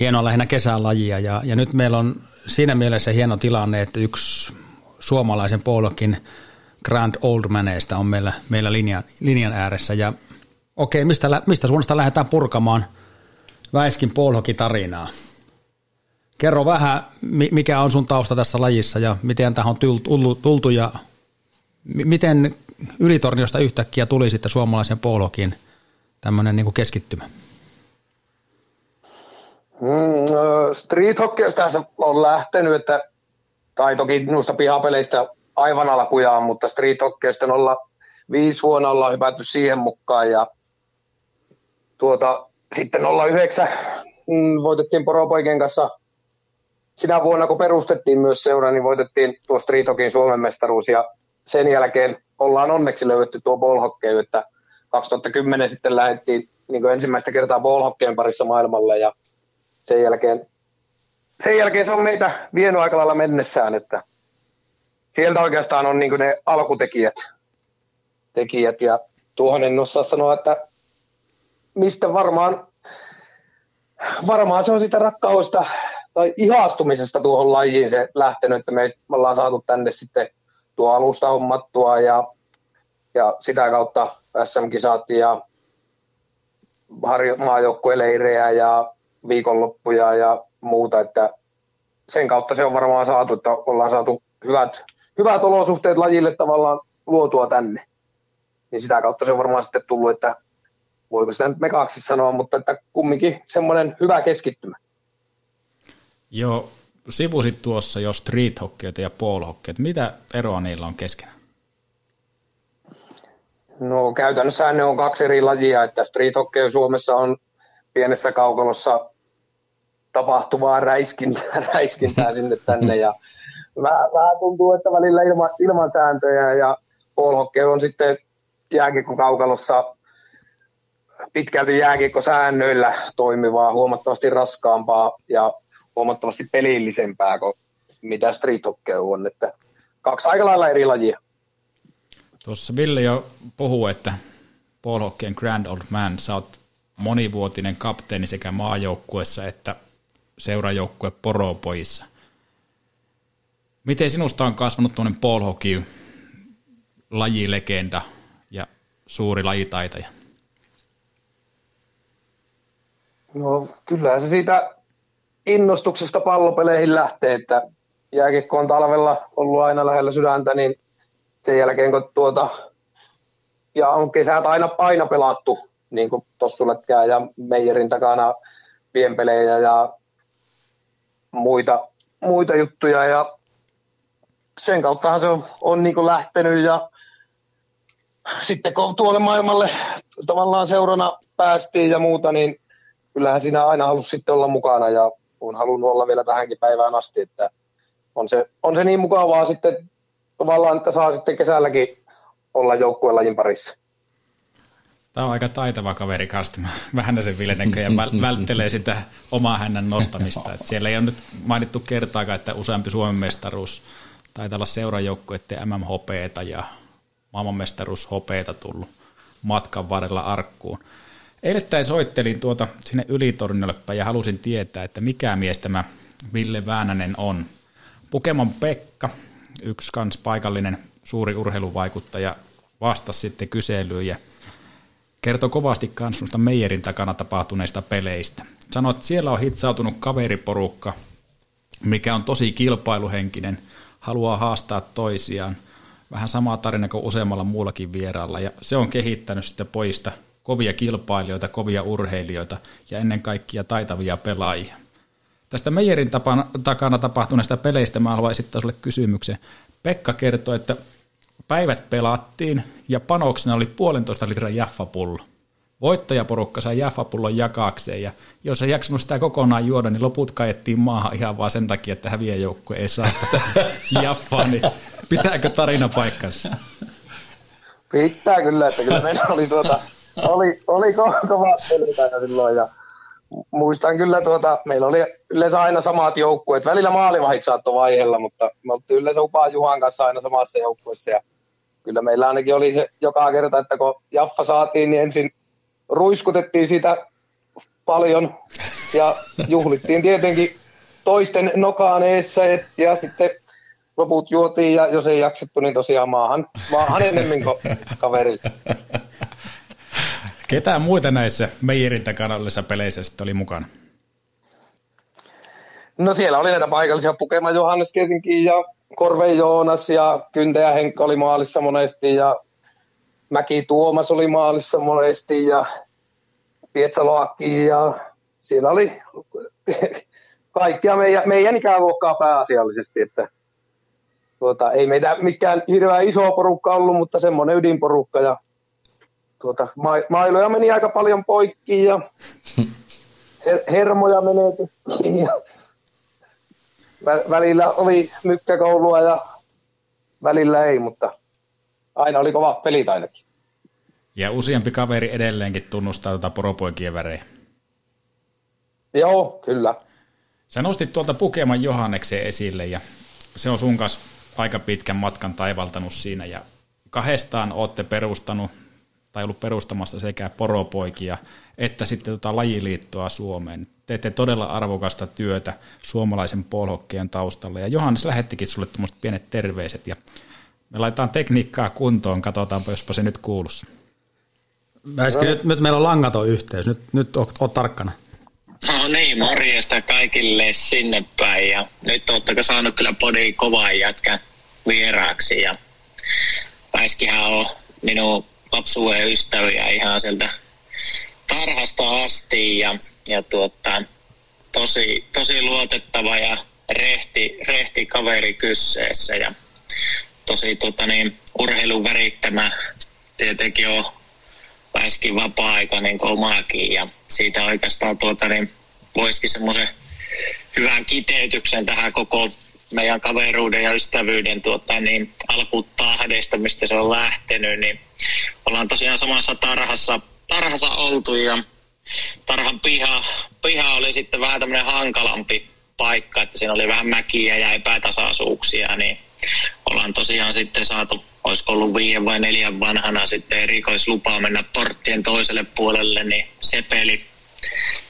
hienoa lähinnä kesälajia ja, ja nyt meillä on siinä mielessä hieno tilanne, että yksi suomalaisen Polhokin Grand Old Maneista on meillä, meillä linjan, linjan ääressä ja okei, mistä, mistä suunnasta lähdetään purkamaan Väiskin Polhoki-tarinaa? Kerro vähän, mi- mikä on sun tausta tässä lajissa ja miten tähän on tultu, ja mi- miten Ylitorniosta yhtäkkiä tuli sitten suomalaisen Polhokin tämmöinen niin keskittymä? Mm, ö, street hockeysta se on lähtenyt, että, tai toki noista pihapeleistä aivan alkujaan, mutta street hockeysta olla viisi vuonna ollaan hypätty siihen mukaan ja tuota, sitten 09 mm, voitettiin poropoikien kanssa. Sinä vuonna, kun perustettiin myös seura, niin voitettiin tuo Street Hockeyn Suomen mestaruus ja sen jälkeen ollaan onneksi löydetty tuo ballhockey, että 2010 sitten lähdettiin niin ensimmäistä kertaa ballhockeyn parissa maailmalle ja sen jälkeen, sen jälkeen se on meitä vienyt aika lailla mennessään, että sieltä oikeastaan on niin ne alkutekijät. Tekijät, ja tuohon en osaa sanoa, että mistä varmaan, varmaan se on sitä rakkaudesta tai ihastumisesta tuohon lajiin se lähtenyt, että me, ollaan saatu tänne sitten tuo alusta hommattua ja, ja sitä kautta SM-kisat ja maajoukkueleirejä ja viikonloppuja ja muuta, että sen kautta se on varmaan saatu, että ollaan saatu hyvät, hyvät olosuhteet lajille tavallaan luotua tänne. Niin sitä kautta se on varmaan sitten tullut, että voiko sitä nyt mekaksi sanoa, mutta että kumminkin semmoinen hyvä keskittymä. Joo, sivusit tuossa jo street hockeyta ja ball hockeyta. Mitä eroa niillä on keskenään? No käytännössä ne on kaksi eri lajia, että street hockey Suomessa on pienessä kaukalossa tapahtuvaa räiskintää, räiskintää sinne tänne ja vähän, vähän tuntuu, että välillä ilman, ilman sääntöjä ja ball hockey on sitten jääkiekko kaukalossa pitkälti jääkiekkosäännöillä toimivaa, huomattavasti raskaampaa ja huomattavasti pelillisempää kuin mitä street on, että kaksi aika lailla eri lajia. Tuossa Ville jo puhuu, että hockeyn Grand Old Man, sä oot monivuotinen kapteeni sekä maajoukkuessa että seurajoukkue poropojissa. Miten sinusta on kasvanut tuonne ball hockey lajilegenda ja suuri lajitaitaja? No kyllähän se siitä innostuksesta pallopeleihin lähtee, että jääkiekko on talvella ollut aina lähellä sydäntä, niin sen jälkeen kun tuota, ja on kesät aina, aina pelattu, niin kuin Tossuletkää ja Meijerin takana pienpelejä ja muita, muita juttuja ja sen kauttahan se on, on niin kuin lähtenyt ja sitten kun tuolle maailmalle tavallaan seurana päästiin ja muuta, niin kyllähän siinä aina halusi sitten olla mukana ja on halunnut olla vielä tähänkin päivään asti, että on se, on se niin mukavaa sitten tavallaan, että saa sitten kesälläkin olla joukkuelajin parissa. Tämä on aika taitava kaveri kanssa, vähän sen Ville näköjään välttelee sitä omaa hänen nostamista. Et siellä ei ole nyt mainittu kertaakaan, että useampi Suomen mestaruus taitaa olla seurajoukkueiden MMHPtä ja maailmanmestaruus hopeeta tullut matkan varrella arkkuun. Eilettäin soittelin tuota sinne Ylitorniolle päin ja halusin tietää, että mikä mies tämä Ville Väänänen on. Pukemon Pekka, yksi kans paikallinen suuri urheiluvaikuttaja, vastasi sitten kyselyyn ja kertoi kovasti kans Meijerin takana tapahtuneista peleistä. Sanoi, että siellä on hitsautunut kaveriporukka, mikä on tosi kilpailuhenkinen, haluaa haastaa toisiaan. Vähän sama tarina kuin useammalla muullakin vieraalla, ja se on kehittänyt sitten poista kovia kilpailijoita, kovia urheilijoita ja ennen kaikkea taitavia pelaajia. Tästä Meijerin tapana, takana tapahtuneesta peleistä mä haluan esittää sulle kysymyksen. Pekka kertoi, että päivät pelattiin ja panoksena oli puolentoista litran jaffapullo. Voittajaporukka sai jaffapullon jakaakseen ja jos ei jaksanut sitä kokonaan juoda, niin loput kajettiin maahan ihan vaan sen takia, että häviäjoukkue ei saa tätä jaffaa, niin pitääkö tarina paikkansa? Pitää kyllä, että kyllä meillä oli, tuota, oli, oli ko- kovat pelit aina silloin ja muistan kyllä, tuota, meillä oli yleensä aina samat joukkueet. Välillä maalivahit saattoi vaihella, mutta me oltiin yleensä Upaa Juhan kanssa aina samassa joukkueessa ja kyllä meillä ainakin oli se joka kerta, että kun Jaffa saatiin, niin ensin ruiskutettiin sitä paljon ja juhlittiin tietenkin toisten nokaan eessä ja sitten loput juotiin ja jos ei jaksettu, niin tosiaan maahan, maahan enemmän kuin kaveri. Ketään muita näissä Meijerin takana olleissa peleissä sitten oli mukana? No siellä oli näitä paikallisia Pukema Johannes tietenkin ja Korve Joonas ja Kyntä ja Henkka oli maalissa monesti ja Mäki Tuomas oli maalissa monesti ja Pietsaloakki ja siellä oli kaikkia meidän, meidän ikäluokkaa pääasiallisesti, että tuota, ei meitä mikään hirveän iso porukka ollut, mutta semmoinen ydinporukka ja tuota, ma- mailoja meni aika paljon poikki ja her- hermoja menetettiin ja vä- välillä oli mykkäkoulua ja välillä ei, mutta aina oli kovat pelit ainakin. Ja useampi kaveri edelleenkin tunnustaa tuota poropoikien värejä. Joo, kyllä. Sä nostit tuolta Pukeman Johanneksen esille ja se on sun kanssa aika pitkän matkan taivaltanut siinä ja kahdestaan olette perustanut tai ollut perustamassa sekä poropoikia että sitten tota lajiliittoa Suomeen. Teette todella arvokasta työtä suomalaisen polhokkeen taustalla ja Johannes lähettikin sulle tuommoiset pienet terveiset ja me laitetaan tekniikkaa kuntoon, katsotaanpa jospa se nyt kuulussa. Väiski, nyt, nyt meillä on langaton yhteys, nyt, nyt oot, oot tarkkana. No niin, morjesta kaikille sinne päin. Ja nyt ootteko saanut kyllä podi kovaa jätkän vieraaksi. Ja Väiskihän on minun lapsuuden ystäviä ihan sieltä tarhasta asti. Ja, ja tuota, tosi, tosi luotettava ja rehti, rehti kaveri kysseessä. Ja tosi tuota, niin, urheilun värittämä. Tietenkin on Väiskin vapaa-aika niin kuin omakin ja siitä oikeastaan tuota, niin voisikin semmoisen hyvän kiteytyksen tähän koko meidän kaveruuden ja ystävyyden tuota, niin alkutahdesta, mistä se on lähtenyt, niin ollaan tosiaan samassa tarhassa, tarhassa oltu ja tarhan piha, piha oli sitten vähän tämmöinen hankalampi paikka, että siinä oli vähän mäkiä ja epätasaisuuksia, niin ollaan tosiaan sitten saatu, olisiko ollut viiden vai neljän vanhana sitten erikoislupaa mennä porttien toiselle puolelle, niin se peli,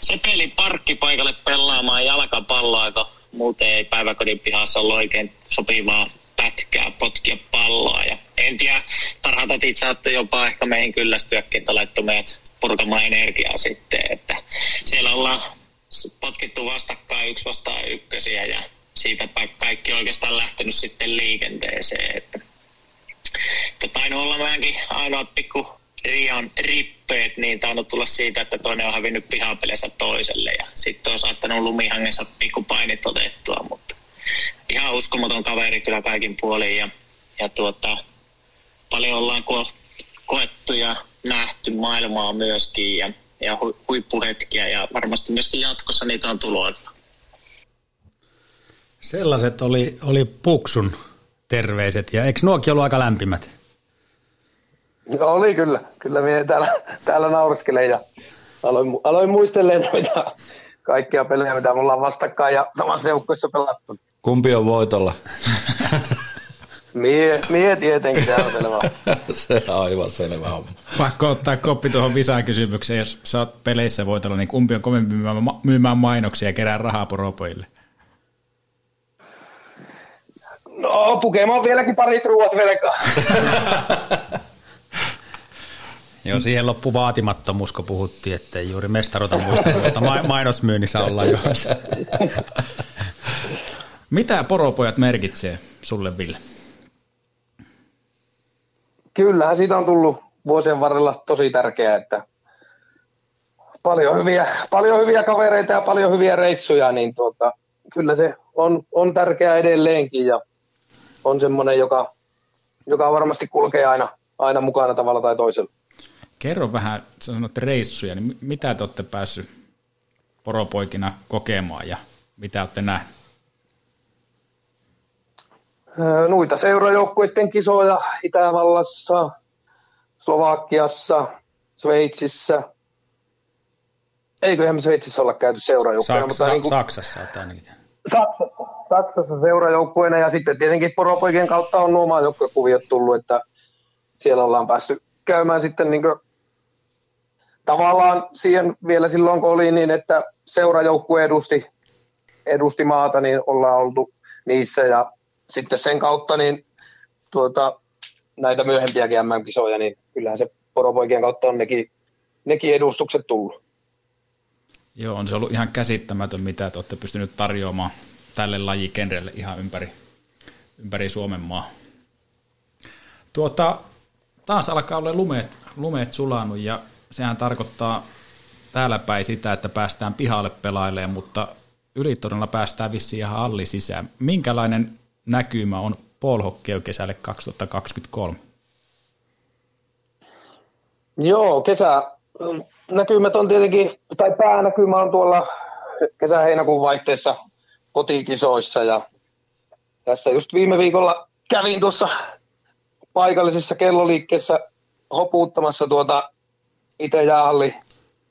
se peli parkkipaikalle pelaamaan jalkapalloa, kun muuten ei päiväkodin pihassa ollut oikein sopivaa pätkää, potkia palloa. Ja en tiedä, tarhatatit saattoi jopa ehkä meihin kyllästyäkin, että laittoi meidät purkamaan energiaa sitten, että siellä ollaan potkittu vastakkain yksi vastaan ykkösiä ja siitä kaikki oikeastaan lähtenyt sitten liikenteeseen. Että, että tainnut olla mäkin ainoa pikku Rian rippeet, niin tainnut tulla siitä, että toinen on hävinnyt pihapelissä toiselle ja sitten on saattanut lumihangessa pikku painit otettua, mutta ihan uskomaton kaveri kyllä kaikin puolin ja, ja tuota, paljon ollaan ko- koettu ja nähty maailmaa myöskin ja, ja hu- huippuhetkiä ja varmasti myöskin jatkossa niitä on tuloilla. Sellaiset oli, oli Puksun terveiset, ja eikö nuokin ollut aika lämpimät? No, oli kyllä. Kyllä minä täällä, täällä nauriskelen ja aloin, aloin muistelemaan mitä kaikkia pelejä, mitä me ollaan vastakkain ja samassa joukkueessa pelattu. Kumpi on voitolla? Mie, mie tietenkin, se on selvä. se on aivan selvä homma. Pakko ottaa koppi tuohon visaan kysymykseen. Jos sä oot peleissä voitolla, niin kumpi on kovempi myymään, myymään mainoksia ja kerää rahaa poropoille? No, Pukema on vieläkin parit ruuat velkaa. Joo, siihen loppu vaatimattomuus, kun puhuttiin, että ei juuri mestaruutta muista, mutta mainosmyynnissä ollaan jo. Mitä poropojat merkitsee sulle, Ville? Kyllähän siitä on tullut vuosien varrella tosi tärkeää, että paljon hyviä, paljon hyviä kavereita ja paljon hyviä reissuja, niin tuota, kyllä se on, on tärkeää edelleenkin ja on semmoinen, joka, joka varmasti kulkee aina, aina mukana tavalla tai toisella. Kerro vähän, sä sanoit reissuja, niin mitä te olette päässyt poropoikina kokemaan ja mitä olette nähneet? Nuita seurajoukkuiden kisoja Itävallassa, Slovakiassa, Sveitsissä. Eiköhän me Sveitsissä olla käyty seurajoukkueena. Saksa, mutta niin kuin, Saksassa ainakin. Saksassa, Saksassa seurajoukkueena ja sitten tietenkin poropoikien kautta on nuo maajoukkuekuviot tullut, että siellä ollaan päässyt käymään sitten niin tavallaan siihen vielä silloin, kun oli niin, että seurajoukkue edusti, edusti maata, niin ollaan oltu niissä ja sitten sen kautta niin tuota, näitä myöhempiäkin MM-kisoja, niin kyllähän se poropoikien kautta on nekin, nekin edustukset tullut. Joo, on se ollut ihan käsittämätön, mitä te olette pystynyt tarjoamaan tälle lajikenrelle ihan ympäri, ympäri Suomen maa. Tuota, taas alkaa olla lumeet, lumeet sulanut ja sehän tarkoittaa täällä päin sitä, että päästään pihalle pelailemaan, mutta ylitorilla päästään vissiin ihan alli sisään. Minkälainen näkymä on Polhokkeu kesälle 2023? Joo, kesä, näkymät on tietenkin, tai päänäkymä on tuolla kesä-heinäkuun vaihteessa kotikisoissa ja tässä just viime viikolla kävin tuossa paikallisessa kelloliikkeessä hopuuttamassa tuota itse jäähalli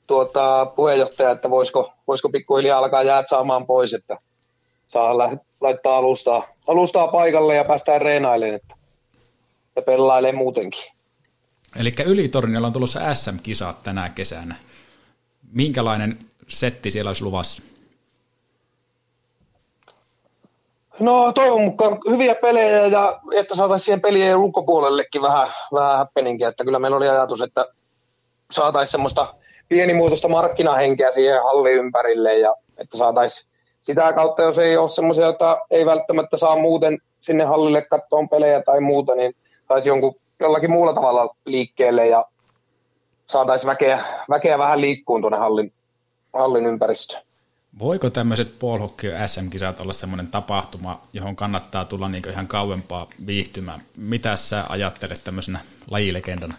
tuota, puheenjohtaja, että voisiko, voisiko pikkuhiljaa alkaa jäät saamaan pois, että saa laittaa alustaa, alustaa paikalle ja päästään reenailemaan että, ja pelailemaan muutenkin. Eli Ylitornilla on tulossa SM-kisat tänä kesänä. Minkälainen setti siellä olisi luvassa? No toivon mukaan hyviä pelejä ja että saataisiin siihen pelien ulkopuolellekin vähän, vähän happeningia. Että kyllä meillä oli ajatus, että saataisiin semmoista pienimuotoista markkinahenkeä siihen hallin ympärille ja että saataisiin sitä kautta, jos ei ole semmoisia, joita ei välttämättä saa muuten sinne hallille kattoon pelejä tai muuta, niin saisi jonkun, jollakin muulla tavalla liikkeelle ja saataisiin väkeä, väkeä vähän liikkuun tuonne hallin, hallin ympäristöön. Voiko tämmöiset Paul SM-kisat olla semmoinen tapahtuma, johon kannattaa tulla niin ihan kauempaa viihtymään? Mitä sä ajattelet tämmöisenä lajilegendana?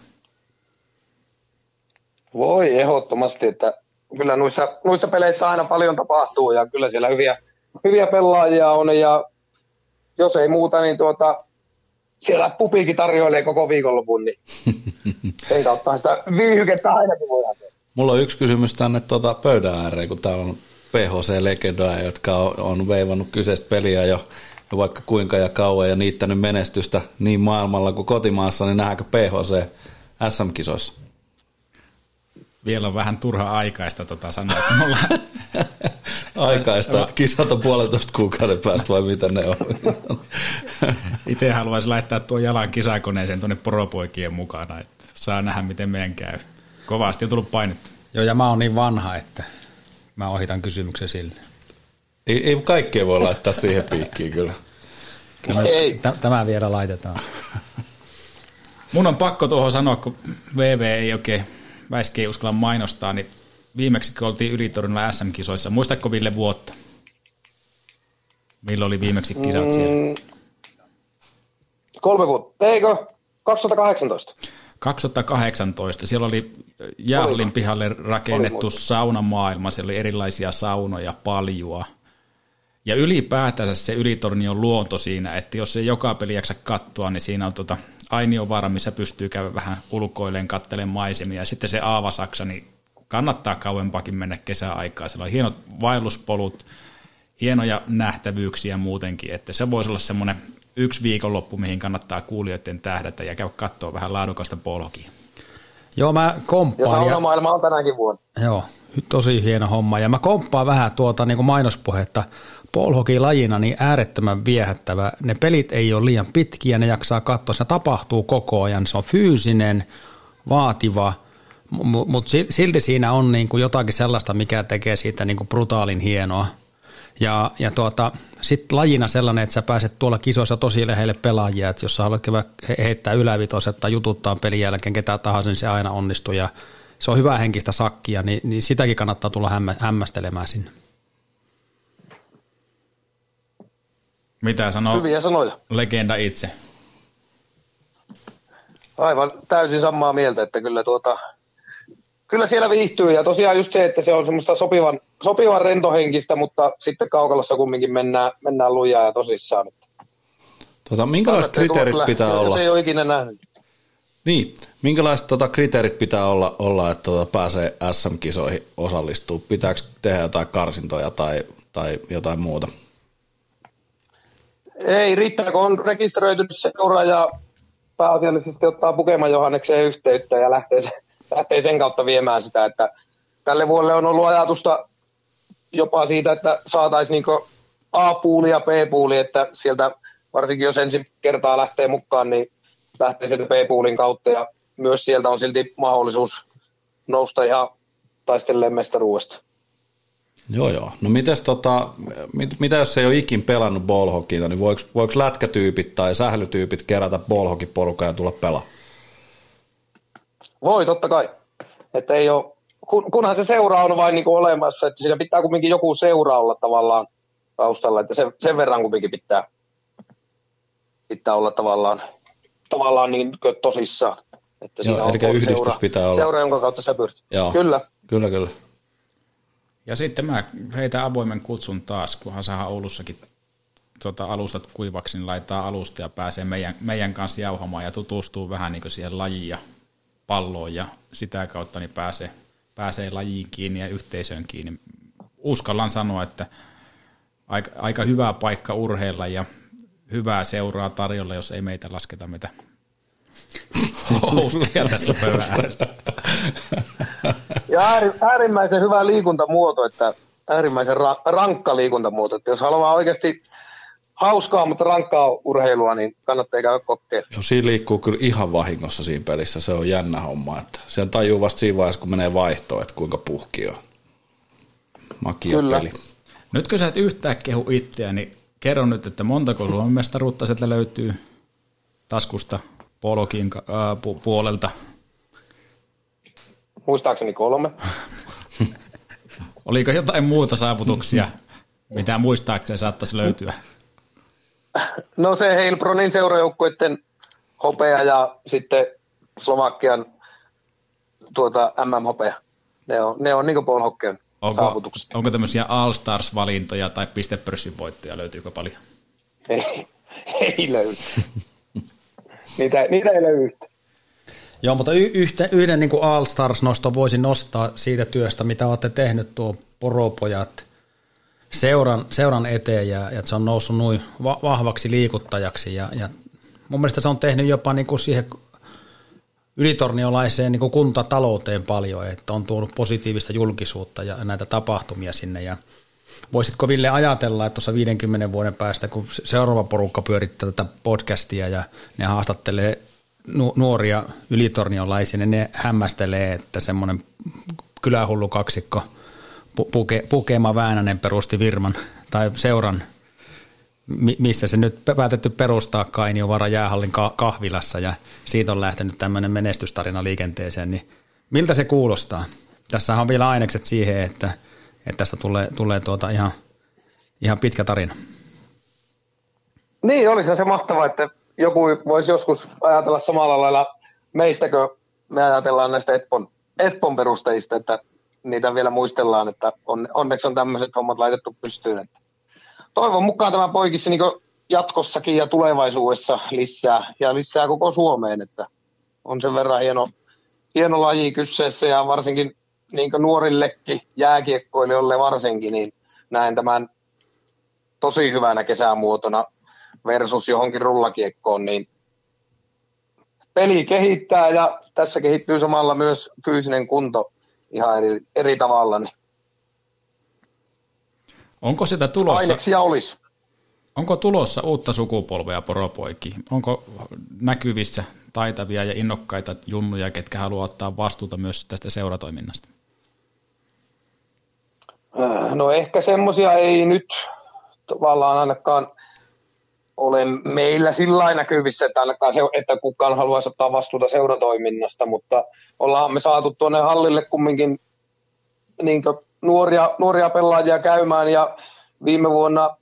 Voi ehdottomasti, että kyllä noissa, noissa peleissä aina paljon tapahtuu ja kyllä siellä hyviä, hyviä pelaajia on ja jos ei muuta, niin tuota, siellä pupiikin tarjoilee koko viikonlopun, niin sen kautta sitä viihykettä ainakin voidaan tehdä. Mulla on yksi kysymys tänne tuota pöydän ääreen, kun täällä on PHC-legendoja, jotka on, on veivannut kyseistä peliä jo, jo vaikka kuinka ja kauan ja niittänyt menestystä niin maailmalla kuin kotimaassa, niin nähdäänkö PHC SM-kisoissa? Vielä on vähän turha aikaista tota sanoa, että me ollaan... aikaista, että kisat on puolentoista kuukauden päästä vai mitä ne on? Itse haluaisin laittaa tuon jalan kisakoneeseen tuonne poropoikien mukana, että saa nähdä miten meidän käy. Kovasti on tullut painetta. Joo, ja mä oon niin vanha, että mä ohitan kysymyksen sille. Ei, ei kaikkea voi laittaa siihen piikkiin kyllä. Tämä, tämä vielä laitetaan. Mun on pakko tuohon sanoa, kun VV ei oikein, väiski ei uskalla mainostaa, niin viimeksi kun oltiin Ylitornilla SM-kisoissa, muistatko Ville vuotta? Milloin oli viimeksi kisat mm, siellä? Kolme vuotta, eikö? 2018. 2018. Siellä oli Jahlin pihalle rakennettu saunamaailma, siellä oli erilaisia saunoja, paljua. Ja ylipäätänsä se ylitorni on luonto siinä, että jos ei joka peli jaksa katsoa, niin siinä on tota Ainion missä pystyy käydä vähän ulkoilleen, kattelemaan maisemia. Ja sitten se Aavasaksa, niin kannattaa kauempakin mennä kesäaikaa. Siellä on hienot vaelluspolut, hienoja nähtävyyksiä muutenkin, että se voisi olla semmoinen yksi viikonloppu, mihin kannattaa kuulijoiden tähdätä ja käydä katsoa vähän laadukasta polhokia. Joo, mä komppaan. Ja saunamaailma on tänäkin vuonna. Joo, tosi hieno homma. Ja mä komppaan vähän tuota niin kuin mainospuhetta. Polhoki lajina niin äärettömän viehättävä. Ne pelit ei ole liian pitkiä, ne jaksaa katsoa. Se tapahtuu koko ajan. Se on fyysinen, vaativa, mutta silti siinä on niin kuin jotakin sellaista, mikä tekee siitä niin kuin brutaalin hienoa. Ja, ja tuota, sitten lajina sellainen, että sä pääset tuolla kisoissa tosi lähelle pelaajia, että jos sä haluat heittää ylävitoset tai jututtaa pelin jälkeen ketä tahansa, niin se aina onnistuu. Ja, se on hyvä henkistä sakkia, niin, niin sitäkin kannattaa tulla hämmä, hämmästelemään sinne. Mitä sanoo Hyviä sanoja. legenda itse? Aivan täysin samaa mieltä, että kyllä tuota, kyllä siellä viihtyy ja tosiaan just se, että se on semmoista sopivan, sopivan rentohenkistä, mutta sitten kaukalossa kumminkin mennään, mennään lujaa ja tosissaan. Tota, minkälaiset kriteerit pitää kyllä olla? Se ei ole ikinä nähnyt. Niin, minkälaiset tota, kriteerit pitää olla, olla että tota, pääsee SM-kisoihin osallistuu? Pitääkö tehdä jotain karsintoja tai, tai jotain muuta? Ei, riittää, kun on rekisteröitynyt seura ja pääasiallisesti ottaa Pukeman Johannekseen yhteyttä ja lähtee, lähtee sen kautta viemään sitä, että tälle vuodelle on ollut ajatusta jopa siitä, että saataisiin niin A-puuli ja B-puuli, että sieltä varsinkin jos ensin kertaa lähtee mukaan, niin lähtee sieltä B-puulin kautta ja myös sieltä on silti mahdollisuus nousta ihan taistelleen mestaruudesta. Joo, joo. No mites tota, mit, mitä jos ei ole ikin pelannut ballhockeyta, niin voiko, voiko lätkätyypit tai sählytyypit kerätä ballhockey-porukan ja tulla pelaa? Voi, totta kai. Että ei ole, kun, kunhan se seura on vain niin olemassa, että siinä pitää kumminkin joku seura olla tavallaan taustalla, että sen, sen verran kumminkin pitää, pitää olla tavallaan, tavallaan niin tosissaan. Että Joo, siinä eli yhdistys seura, pitää olla. Seura, jonka kautta sä pyrit. Joo. Kyllä. Kyllä, kyllä. Ja sitten mä heitän avoimen kutsun taas, kunhan saadaan Oulussakin tota, alustat kuivaksi, niin laittaa alusta ja pääsee meidän, meidän kanssa jauhamaan ja tutustuu vähän niin siihen lajiin ja palloon ja sitä kautta niin pääsee, pääsee lajiin kiinni ja yhteisöön kiinni. Uskallan sanoa, että aika, aika hyvä paikka urheilla ja hyvää seuraa tarjolla, jos ei meitä lasketa mitä tässä ääressä. Ja ääri, äärimmäisen hyvä liikuntamuoto, että äärimmäisen ra, rankka liikuntamuoto. Että jos haluaa oikeasti hauskaa, mutta rankkaa urheilua, niin kannattaa käydä kokeilla. Joo, siinä liikkuu kyllä ihan vahingossa siinä pelissä. Se on jännä homma. Että sen tajuu vasta siinä vaiheessa, kun menee vaihtoon, että kuinka puhki on. Makia Kyllä. peli. Nyt kun sä et yhtään kehu itseä, niin kerro nyt, että montako Suomen mestaruutta sieltä löytyy taskusta Polokin äh, pu- puolelta. Muistaakseni kolme. Oliko jotain muuta saavutuksia, mitä muistaakseni saattaisi löytyä? No se Heilbronin seurajoukkuiden hopea ja sitten Slovakian tuota, MM-hopea. Ne on, ne on niin Paul Hocken Onko, onko tämmöisiä All-Stars-valintoja tai pistepörssin voittoja, löytyykö paljon? Ei, ei löydy. Niitä, niitä ei löydy. Joo, mutta y- yhtä, yhden niin All Stars-nosto voisin nostaa siitä työstä, mitä olette tehnyt tuo poropojat seuran, seuran eteen ja, ja se on noussut noin va- vahvaksi liikuttajaksi ja, ja mun mielestä se on tehnyt jopa niin kuin siihen ylitorniolaiseen niin kuin kuntatalouteen paljon, että on tuonut positiivista julkisuutta ja näitä tapahtumia sinne ja Voisitko Ville ajatella, että tuossa 50 vuoden päästä, kun seuraava porukka pyörittää tätä podcastia ja ne haastattelee nu- nuoria ylitorniolaisia, niin ne hämmästelee, että semmoinen kylähullu kaksikko Pu- Puke, Pukema Väänänen perusti Virman tai seuran, mi- missä se nyt päätetty perustaa Kainiovara jäähallin ka- kahvilassa ja siitä on lähtenyt tämmöinen menestystarina liikenteeseen, niin miltä se kuulostaa? Tässä on vielä ainekset siihen, että, että tästä tulee, tulee tuota ihan, ihan pitkä tarina. Niin, olisi se mahtavaa, että joku voisi joskus ajatella samalla lailla meistäkö me ajatellaan näistä Etpon, Etpon perustajista, että niitä vielä muistellaan, että on, onneksi on tämmöiset hommat laitettu pystyyn. Että toivon mukaan tämä poikisi niin jatkossakin ja tulevaisuudessa lisää ja lisää koko Suomeen, että on sen verran hieno, hieno laji kyseessä ja varsinkin niin nuorillekin jääkiekkoilijoille varsinkin, niin näen tämän tosi hyvänä kesämuotona versus johonkin rullakiekkoon, niin peli kehittää ja tässä kehittyy samalla myös fyysinen kunto ihan eri, eri tavalla. Niin Onko sitä tulossa, aineksia olisi. onko tulossa uutta sukupolvea poropoikia? Onko näkyvissä taitavia ja innokkaita junnuja, ketkä haluaa ottaa vastuuta myös tästä seuratoiminnasta? Äh, No ehkä semmoisia ei nyt tavallaan ainakaan ole meillä sillä näkyvissä, että ainakaan se, että kukaan haluaisi ottaa vastuuta seuratoiminnasta, mutta ollaan me saatu tuonne hallille kumminkin niin nuoria, nuoria pelaajia käymään ja viime vuonna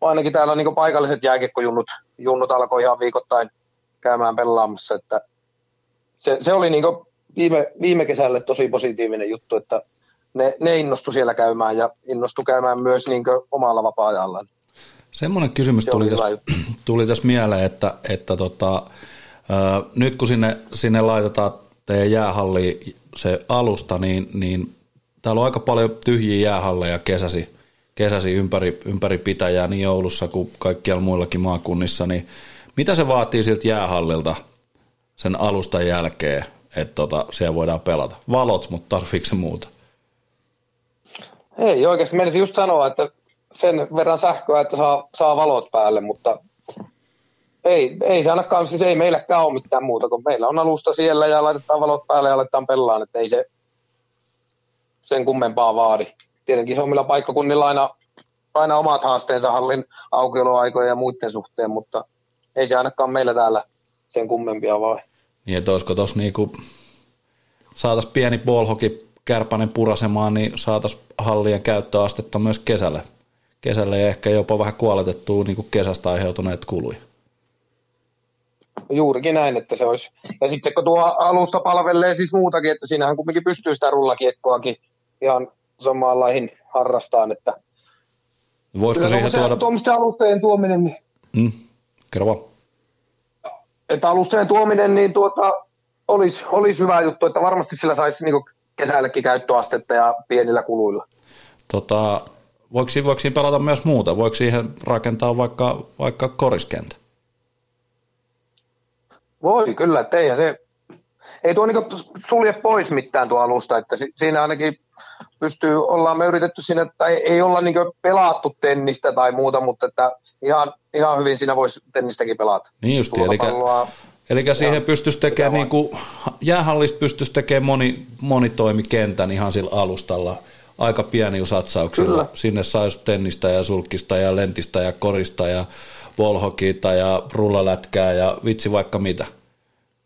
ainakin täällä niin paikalliset jääkiekkojunnut junnut alkoi ihan viikoittain käymään pelaamassa, että se, se oli niin viime, viime kesälle tosi positiivinen juttu, että ne, ne innostu siellä käymään ja innostu käymään myös niin omalla vapaa-ajallaan. Semmoinen kysymys tuli tässä, tuli tässä mieleen, että, että tota, ää, nyt kun sinne, sinne laitetaan teidän jäähalliin se alusta, niin, niin täällä on aika paljon tyhjiä jäähalleja kesäsi, kesäsi ympäri, ympäri pitäjää niin Oulussa kuin kaikkialla muillakin maakunnissa, niin mitä se vaatii siltä jäähallilta sen alustan jälkeen, että tota, siellä voidaan pelata? Valot, mutta tarviiko se muuta? Ei oikeasti, menisin just sanoa, että sen verran sähköä, että saa, saa valot päälle, mutta ei, ei se ainakaan, siis ei meilläkään ole mitään muuta, kun meillä on alusta siellä ja laitetaan valot päälle ja laitetaan pellaan, että ei se sen kummempaa vaadi. Tietenkin millä paikkakunnilla aina, aina omat haasteensa hallin aukioloaikojen ja muiden suhteen, mutta ei se ainakaan meillä täällä sen kummempia vaadi. Niin, että olisiko tuossa niinku, saataisiin pieni ballhoki kärpänen purasemaan, niin saataisiin hallien käyttöastetta myös kesällä. Kesällä ja ehkä jopa vähän kuoletettua niin kuin kesästä aiheutuneet kuluja. Juurikin näin, että se olisi. Ja sitten kun tuo alusta palvelee siis muutakin, että siinähän kumminkin pystyy sitä rullakiekkoakin ihan samaan laihin harrastaan, että Voisiko siihen se, tuoda... Tuomisten alusteen tuominen, niin... Mm, kerro vaan. Että alusteen tuominen, niin tuota, olisi, olisi hyvä juttu, että varmasti sillä saisi niin kesällekin käyttöastetta ja pienillä kuluilla. Tota, voiko, voiko siinä pelata myös muuta? Voiko siihen rakentaa vaikka, vaikka koriskentä? Voi kyllä, että eihän se, ei tuo niinku sulje pois mitään tuo alusta, että si, siinä ainakin pystyy, ollaan me yritetty siinä, että ei, ei olla niinku pelattu tennistä tai muuta, mutta että ihan, ihan hyvin siinä voisi tennistäkin pelata. Niin justi, eli, eli siihen pystyisi tekemään, niin kuin, jäähallista pystyisi tekemään moni, monitoimikentän ihan sillä alustalla – aika pieni satsauksilla. Kyllä. Sinne saisi tennistä ja sulkista ja lentistä ja korista ja volhokita ja rullalätkää ja vitsi vaikka mitä.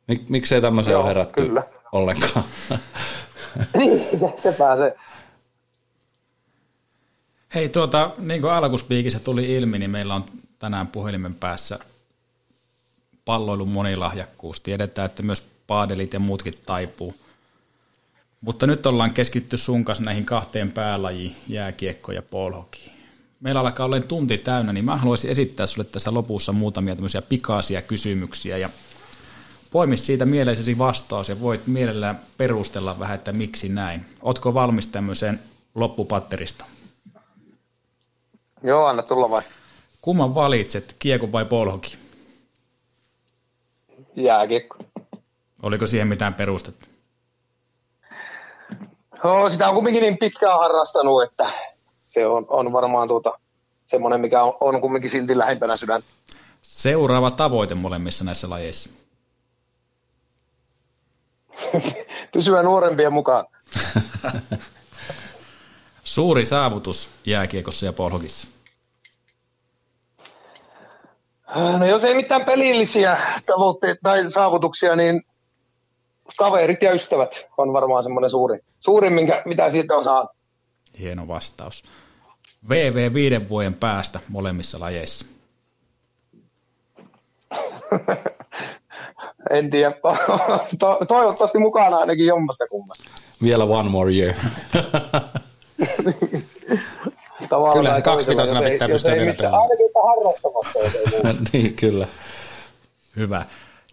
Mik, miksei tämmöisen Joo, ole herätty kyllä. ollenkaan? niin, se, se pääsee. Hei, tuota, niin kuin alkuspiikissä tuli ilmi, niin meillä on tänään puhelimen päässä palloilun monilahjakkuus. Tiedetään, että myös paadelit ja muutkin taipuu – mutta nyt ollaan keskitty sun kanssa näihin kahteen päälajiin, jääkiekko ja polhoki. Meillä alkaa olla tunti täynnä, niin mä haluaisin esittää sulle tässä lopussa muutamia tämmöisiä pikaisia kysymyksiä ja poimi siitä mieleisesi vastaus ja voit mielellään perustella vähän, että miksi näin. Otko valmis tämmöiseen loppupatterista? Joo, anna tulla vai. Kumman valitset, kiekko vai polhoki? Jääkiekko. Oliko siihen mitään perustetta? No, sitä on kumminkin niin pitkään harrastanut, että se on, on varmaan tuota, semmoinen, mikä on, on kumminkin silti lähempänä sydän. Seuraava tavoite molemmissa näissä lajeissa? Pysyä nuorempien mukaan. Suuri saavutus jääkiekossa ja polhokissa? No jos ei mitään pelillisiä tavoitteita tai saavutuksia, niin kaverit ja ystävät on varmaan semmoinen suuri, suurin, minkä, mitä siitä on saanut. Hieno vastaus. VV viiden vuoden päästä molemmissa lajeissa. en tiedä. To- toivottavasti mukana ainakin jommassa kummassa. Vielä one more year. kyllä se kaksivitoisena pitää pystyä vielä pelaamaan. Ainakin harrastamassa, niin, kyllä. Hyvä.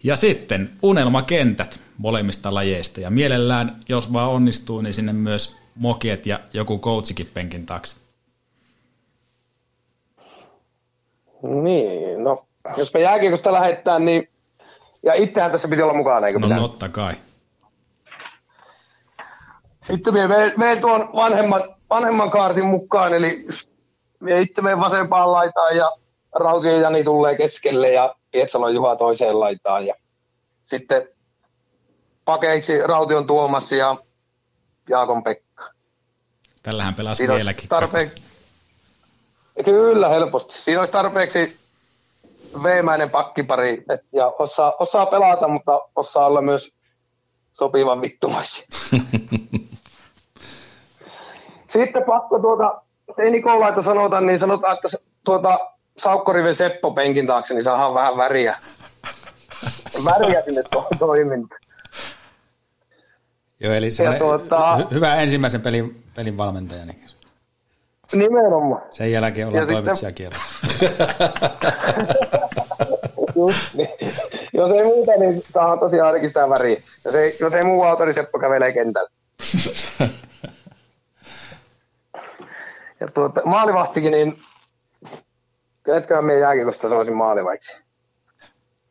Ja sitten unelmakentät molemmista lajeista. Ja mielellään, jos vaan onnistuu, niin sinne myös mokiet ja joku coachikin penkin taakse. Niin, no jos me jääkiekosta lähettää, niin ja itsehän tässä piti olla mukana, eikö No pitää? totta kai. Sitten me menen tuon vanhemman, vanhemman kaartin mukaan, eli me itse menen vasempaan laitaan ja Rautio Jani tulee keskelle ja Pietsalon Juha toiseen laitaan. Ja sitten pakeiksi Raution Tuomas ja Jaakon Pekka. Tällähän pelasi vieläkin. Tarpe- Kyllä, helposti. Siinä olisi tarpeeksi veemäinen pakkipari et, ja osaa, osaa pelata, mutta osaa olla myös sopivan vittumaisia. Sitten pakko tuota, ei Nikolaita sanota, niin sanotaan, että tuota Saukkoriven Seppo penkin taakse, niin saadaan vähän väriä. Väriä sinne to- toimintaan. Joo, eli se tuota- hy- hyvä ensimmäisen pelin, pelin valmentaja. Niin Nimenomaan. sen jälkeen ollaan toimitsijakielellä. Just niin. Jos ei muuta, niin saadaan tosiaan ainakin sitä väriä. Jos ei, jos ei muu auto, niin Seppo kävelee kentällä. Ja tuota, maalivahtikin, niin ketköhän meidän jääkiekosta sanoisin maalivaiksi.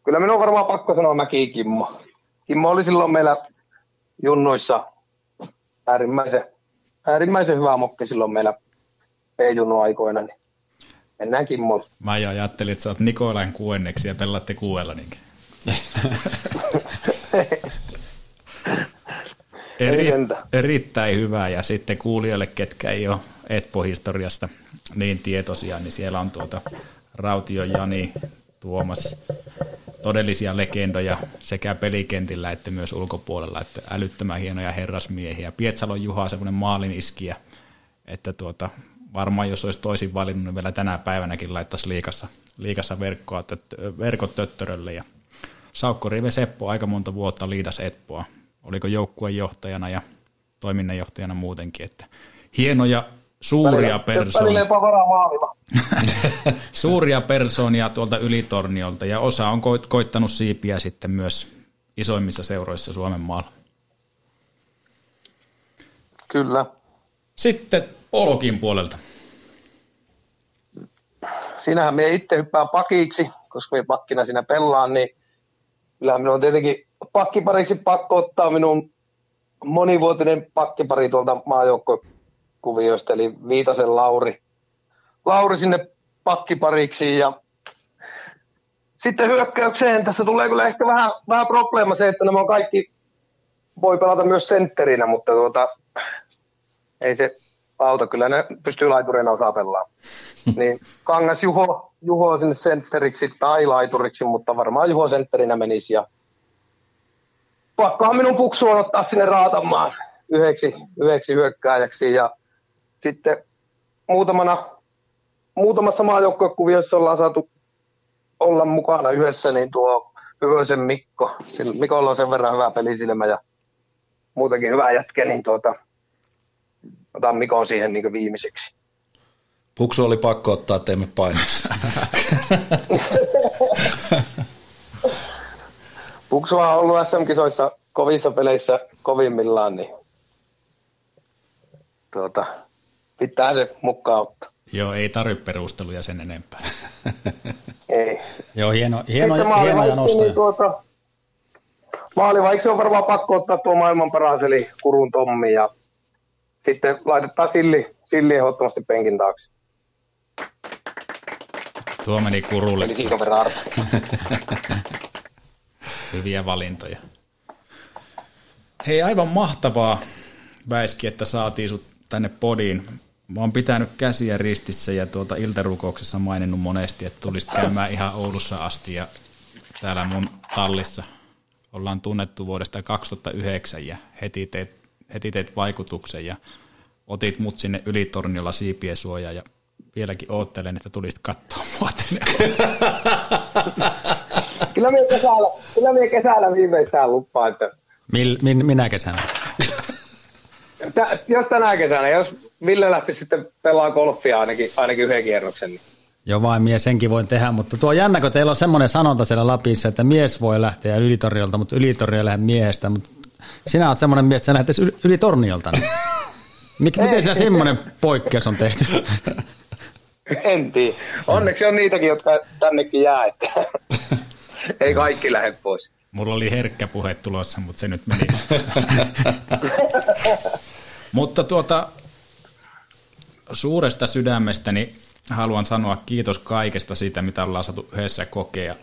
Kyllä minun on varmaan pakko sanoa Mäki Kimmo. Kimmo oli silloin meillä junnuissa äärimmäisen, äärimmäisen hyvä mokki silloin meillä P-junnu aikoina, niin mennään Kimmolle. Mä jo ajattelin, että sä oot Nikolain kuenneksi ja pelaatte kuuella niinkin. Eri, erittäin hyvä ja sitten kuulijoille, ketkä ei ole Etpo-historiasta niin tietoisia, niin siellä on tuota Rautio, Jani, Tuomas, todellisia legendoja sekä pelikentillä että myös ulkopuolella, että älyttömän hienoja herrasmiehiä. Pietsalon Juha, semmoinen maaliniskiä, että tuota, varmaan jos olisi toisin valinnut, niin vielä tänä päivänäkin laittaisi liikassa, liikassa verkkoa, verkot töttörölle. Ja Saukko Rive Seppo aika monta vuotta liidas Etpoa. Oliko joukkueen johtajana ja toiminnanjohtajana muutenkin, että hienoja suuria persoonia, jopa suuria persoonia tuolta Ylitorniolta ja osa on koit- koittanut siipiä sitten myös isoimmissa seuroissa Suomen maalla. Kyllä. Sitten Olokin puolelta. Siinähän me itse hyppään pakiksi, koska me pakkina siinä pelaan, niin kyllähän minun on tietenkin pakkipariksi pakko ottaa minun monivuotinen pakkipari tuolta maajoukkokuvioista, eli Viitasen Lauri. Lauri sinne pakkipariksi ja sitten hyökkäykseen tässä tulee kyllä ehkä vähän, vähän probleema se, että nämä on kaikki, voi pelata myös sentterinä, mutta tuota, ei se auta, kyllä ne pystyy laitureina osaa pelaamaan. niin Kangas Juho, Juho sinne sentteriksi tai laituriksi, mutta varmaan Juho sentterinä menisi. Ja pakkohan minun puksu on ottaa sinne raatamaan yhdeksi, yhdeksi hyökkääjäksi. Ja sitten muutamana, muutamassa maajoukkuekuviossa ollaan saatu olla mukana yhdessä, niin tuo Pyhösen Mikko, sillä Mikolla on sen verran hyvä pelisilmä ja muutenkin hyvä jätkä, niin tuota, otan Mikon siihen niin viimeiseksi. Puksu oli pakko ottaa teemme paineessa. Puksua on ollut SM-kisoissa kovissa peleissä kovimmillaan, niin tuota, pitää se mukaan ottaa. Joo, ei tarvitse perusteluja sen enempää. Ei. Joo, hieno, hieno, Sitten hienoja maalivaihti, nostoja. Niin tuota, maalivaiksi on varmaan pakko ottaa tuo maailman paras, eli Kurun Tommi, ja sitten laitetaan Silli, Silli ehdottomasti penkin taakse. Tuo meni kurulle. Eli verran. Hyviä valintoja. Hei, aivan mahtavaa, Väiski, että saatiin sut tänne podiin. Mä oon pitänyt käsiä ristissä ja tuota iltarukouksessa maininnut monesti, että tulisit käymään ihan Oulussa asti ja täällä mun tallissa ollaan tunnettu vuodesta 2009 ja heti teit, heti teit vaikutuksen ja otit mut sinne ylitorniolla siipien suojaan ja vieläkin oottelen, että tulisit katsoa mua tänne. Kyllä minä kesällä, kyllä minä kesällä viimeistään lupaan, että Mil, min, minä kesänä? Tä, jos tänä kesänä, jos Ville lähti sitten pelaa golfia ainakin, ainakin yhden kierroksen, niin Joo, vain mies senkin voin tehdä, mutta tuo jännä, kun teillä on semmoinen sanonta siellä Lapissa, että mies voi lähteä ylitorniolta, mutta ylitorni ei lähde miehestä, mutta sinä olet semmoinen mies, että sä lähdet yli- ylitorniolta. Niin. Mik, miten siellä semmoinen poikkeus on tehty? en tiedä. Onneksi on niitäkin, jotka tännekin jää, että ei kaikki lähde pois. Mulla oli herkkä puhe tulossa, mutta se nyt meni. mutta tuota, suuresta sydämestäni haluan sanoa kiitos kaikesta siitä, mitä ollaan saatu yhdessä kokea.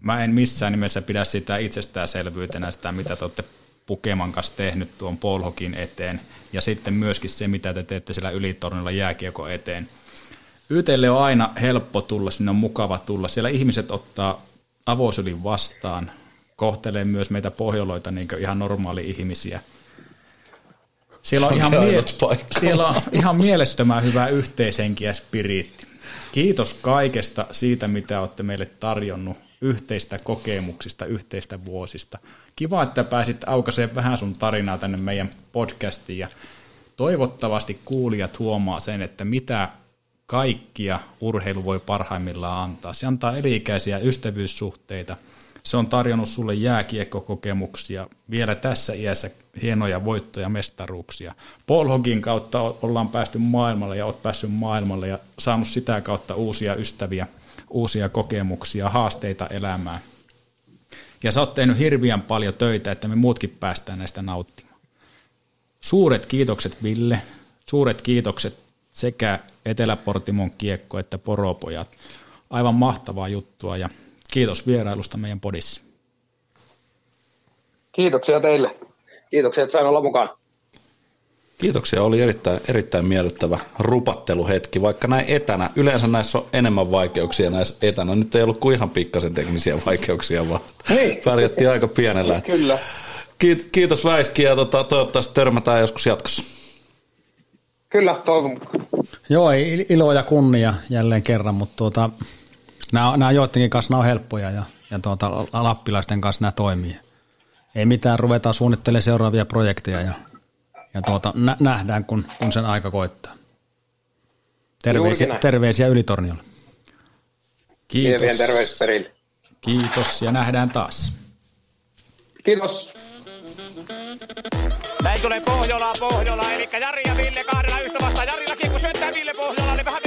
Mä en missään nimessä pidä sitä itsestäänselvyytenä, sitä mitä te olette Pukeman kanssa tehnyt tuon Polhokin eteen, ja sitten myöskin se, mitä te teette siellä ylitornilla jääkiekko eteen. YTlle on aina helppo tulla, sinne on mukava tulla. Siellä ihmiset ottaa avosylin vastaan, kohtelee myös meitä pohjoloita niin ihan normaali ihmisiä. Siellä on, ihan mie- siellä on ihan mielettömän hyvä yhteishenki ja spiriitti. Kiitos kaikesta siitä, mitä olette meille tarjonnut, yhteistä kokemuksista, yhteistä vuosista. Kiva, että pääsit aukaiseen vähän sun tarinaa tänne meidän podcastiin ja toivottavasti kuulijat huomaa sen, että mitä kaikkia urheilu voi parhaimmillaan antaa. Se antaa eri-ikäisiä ystävyyssuhteita, se on tarjonnut sulle jääkiekkokokemuksia, vielä tässä iässä hienoja voittoja, mestaruuksia. Polhogin kautta ollaan päästy maailmalle ja olet päässyt maailmalle ja saanut sitä kautta uusia ystäviä, uusia kokemuksia, haasteita elämään. Ja sä oot tehnyt hirviän paljon töitä, että me muutkin päästään näistä nauttimaan. Suuret kiitokset Ville, suuret kiitokset sekä Etelä-Portimon kiekko että poropojat. Aivan mahtavaa juttua ja kiitos vierailusta meidän podissa. Kiitoksia teille. Kiitoksia, että sain olla mukaan. Kiitoksia, oli erittäin, erittäin miellyttävä rupatteluhetki, vaikka näin etänä. Yleensä näissä on enemmän vaikeuksia näissä etänä. Nyt ei ollut kuin ihan pikkasen teknisiä vaikeuksia, vaan niin. pärjättiin aika pienellä. Kyllä. Kiitos Väiski ja tota, toivottavasti törmätään joskus jatkossa. Kyllä, toivon mukaan. Joo, ilo ja kunnia jälleen kerran, mutta tuota, nämä, nämä joidenkin kanssa nämä on helppoja ja, ja tuota, lappilaisten kanssa nämä toimii. Ei mitään, ruvetaan suunnittelemaan seuraavia projekteja ja, ja tuota, nä, nähdään, kun, kun sen aika koittaa. Terveisiä, terveisiä Ylitorniolle. Kiitos. terveys Kiitos ja nähdään taas. Kiitos. Näin tulee Pohjola, Pohjola, eli Jari ja Ville kahdella yhtä vastaan. Jarilla kiekko syöttää Ville Pohjola, niin vähän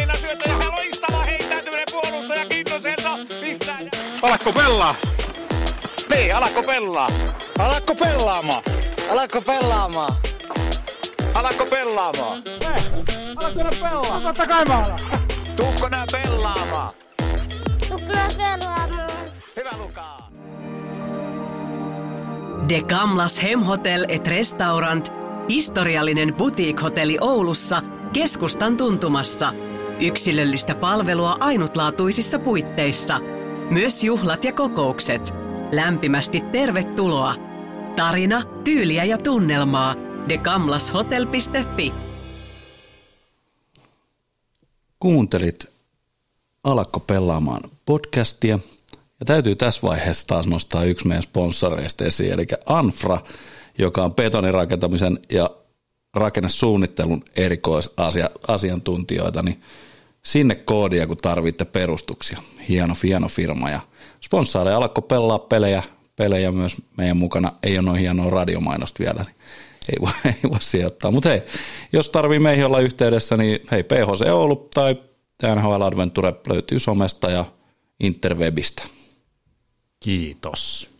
Alakko pelaa? Niin, alakko pelaa? Alakko pelaamaan? Alakko pelaamaan? Alakko pelaamaan? Eh, alakko pelaa? Totta kai mä alan. Tuukko nää pelaamaan? Tuukko nää pelaamaan? Hyvä Lukaa. De Gamlas Hemhotel et Restaurant, historiallinen boutique-hotelli Oulussa, keskustan tuntumassa. Yksilöllistä palvelua ainutlaatuisissa puitteissa. Myös juhlat ja kokoukset. Lämpimästi tervetuloa. Tarina, tyyliä ja tunnelmaa. degamlashotel.fi Kuuntelit Alakko pelaamaan podcastia – ja täytyy tässä vaiheessa taas nostaa yksi meidän sponsoreista esiin, eli Anfra, joka on betonirakentamisen ja rakennesuunnittelun erikoisasiantuntijoita, niin sinne koodia, kun tarvitte perustuksia. Hieno, hieno firma ja sponssaareja alkoi pelaa pelejä, pelejä myös meidän mukana. Ei ole noin hienoa radiomainosta vielä, niin ei voi, ei voi sijoittaa. Mutta hei, jos tarvii meihin olla yhteydessä, niin hei, PHC Oulu tai NHL Adventure löytyy somesta ja interwebistä. Kiitos.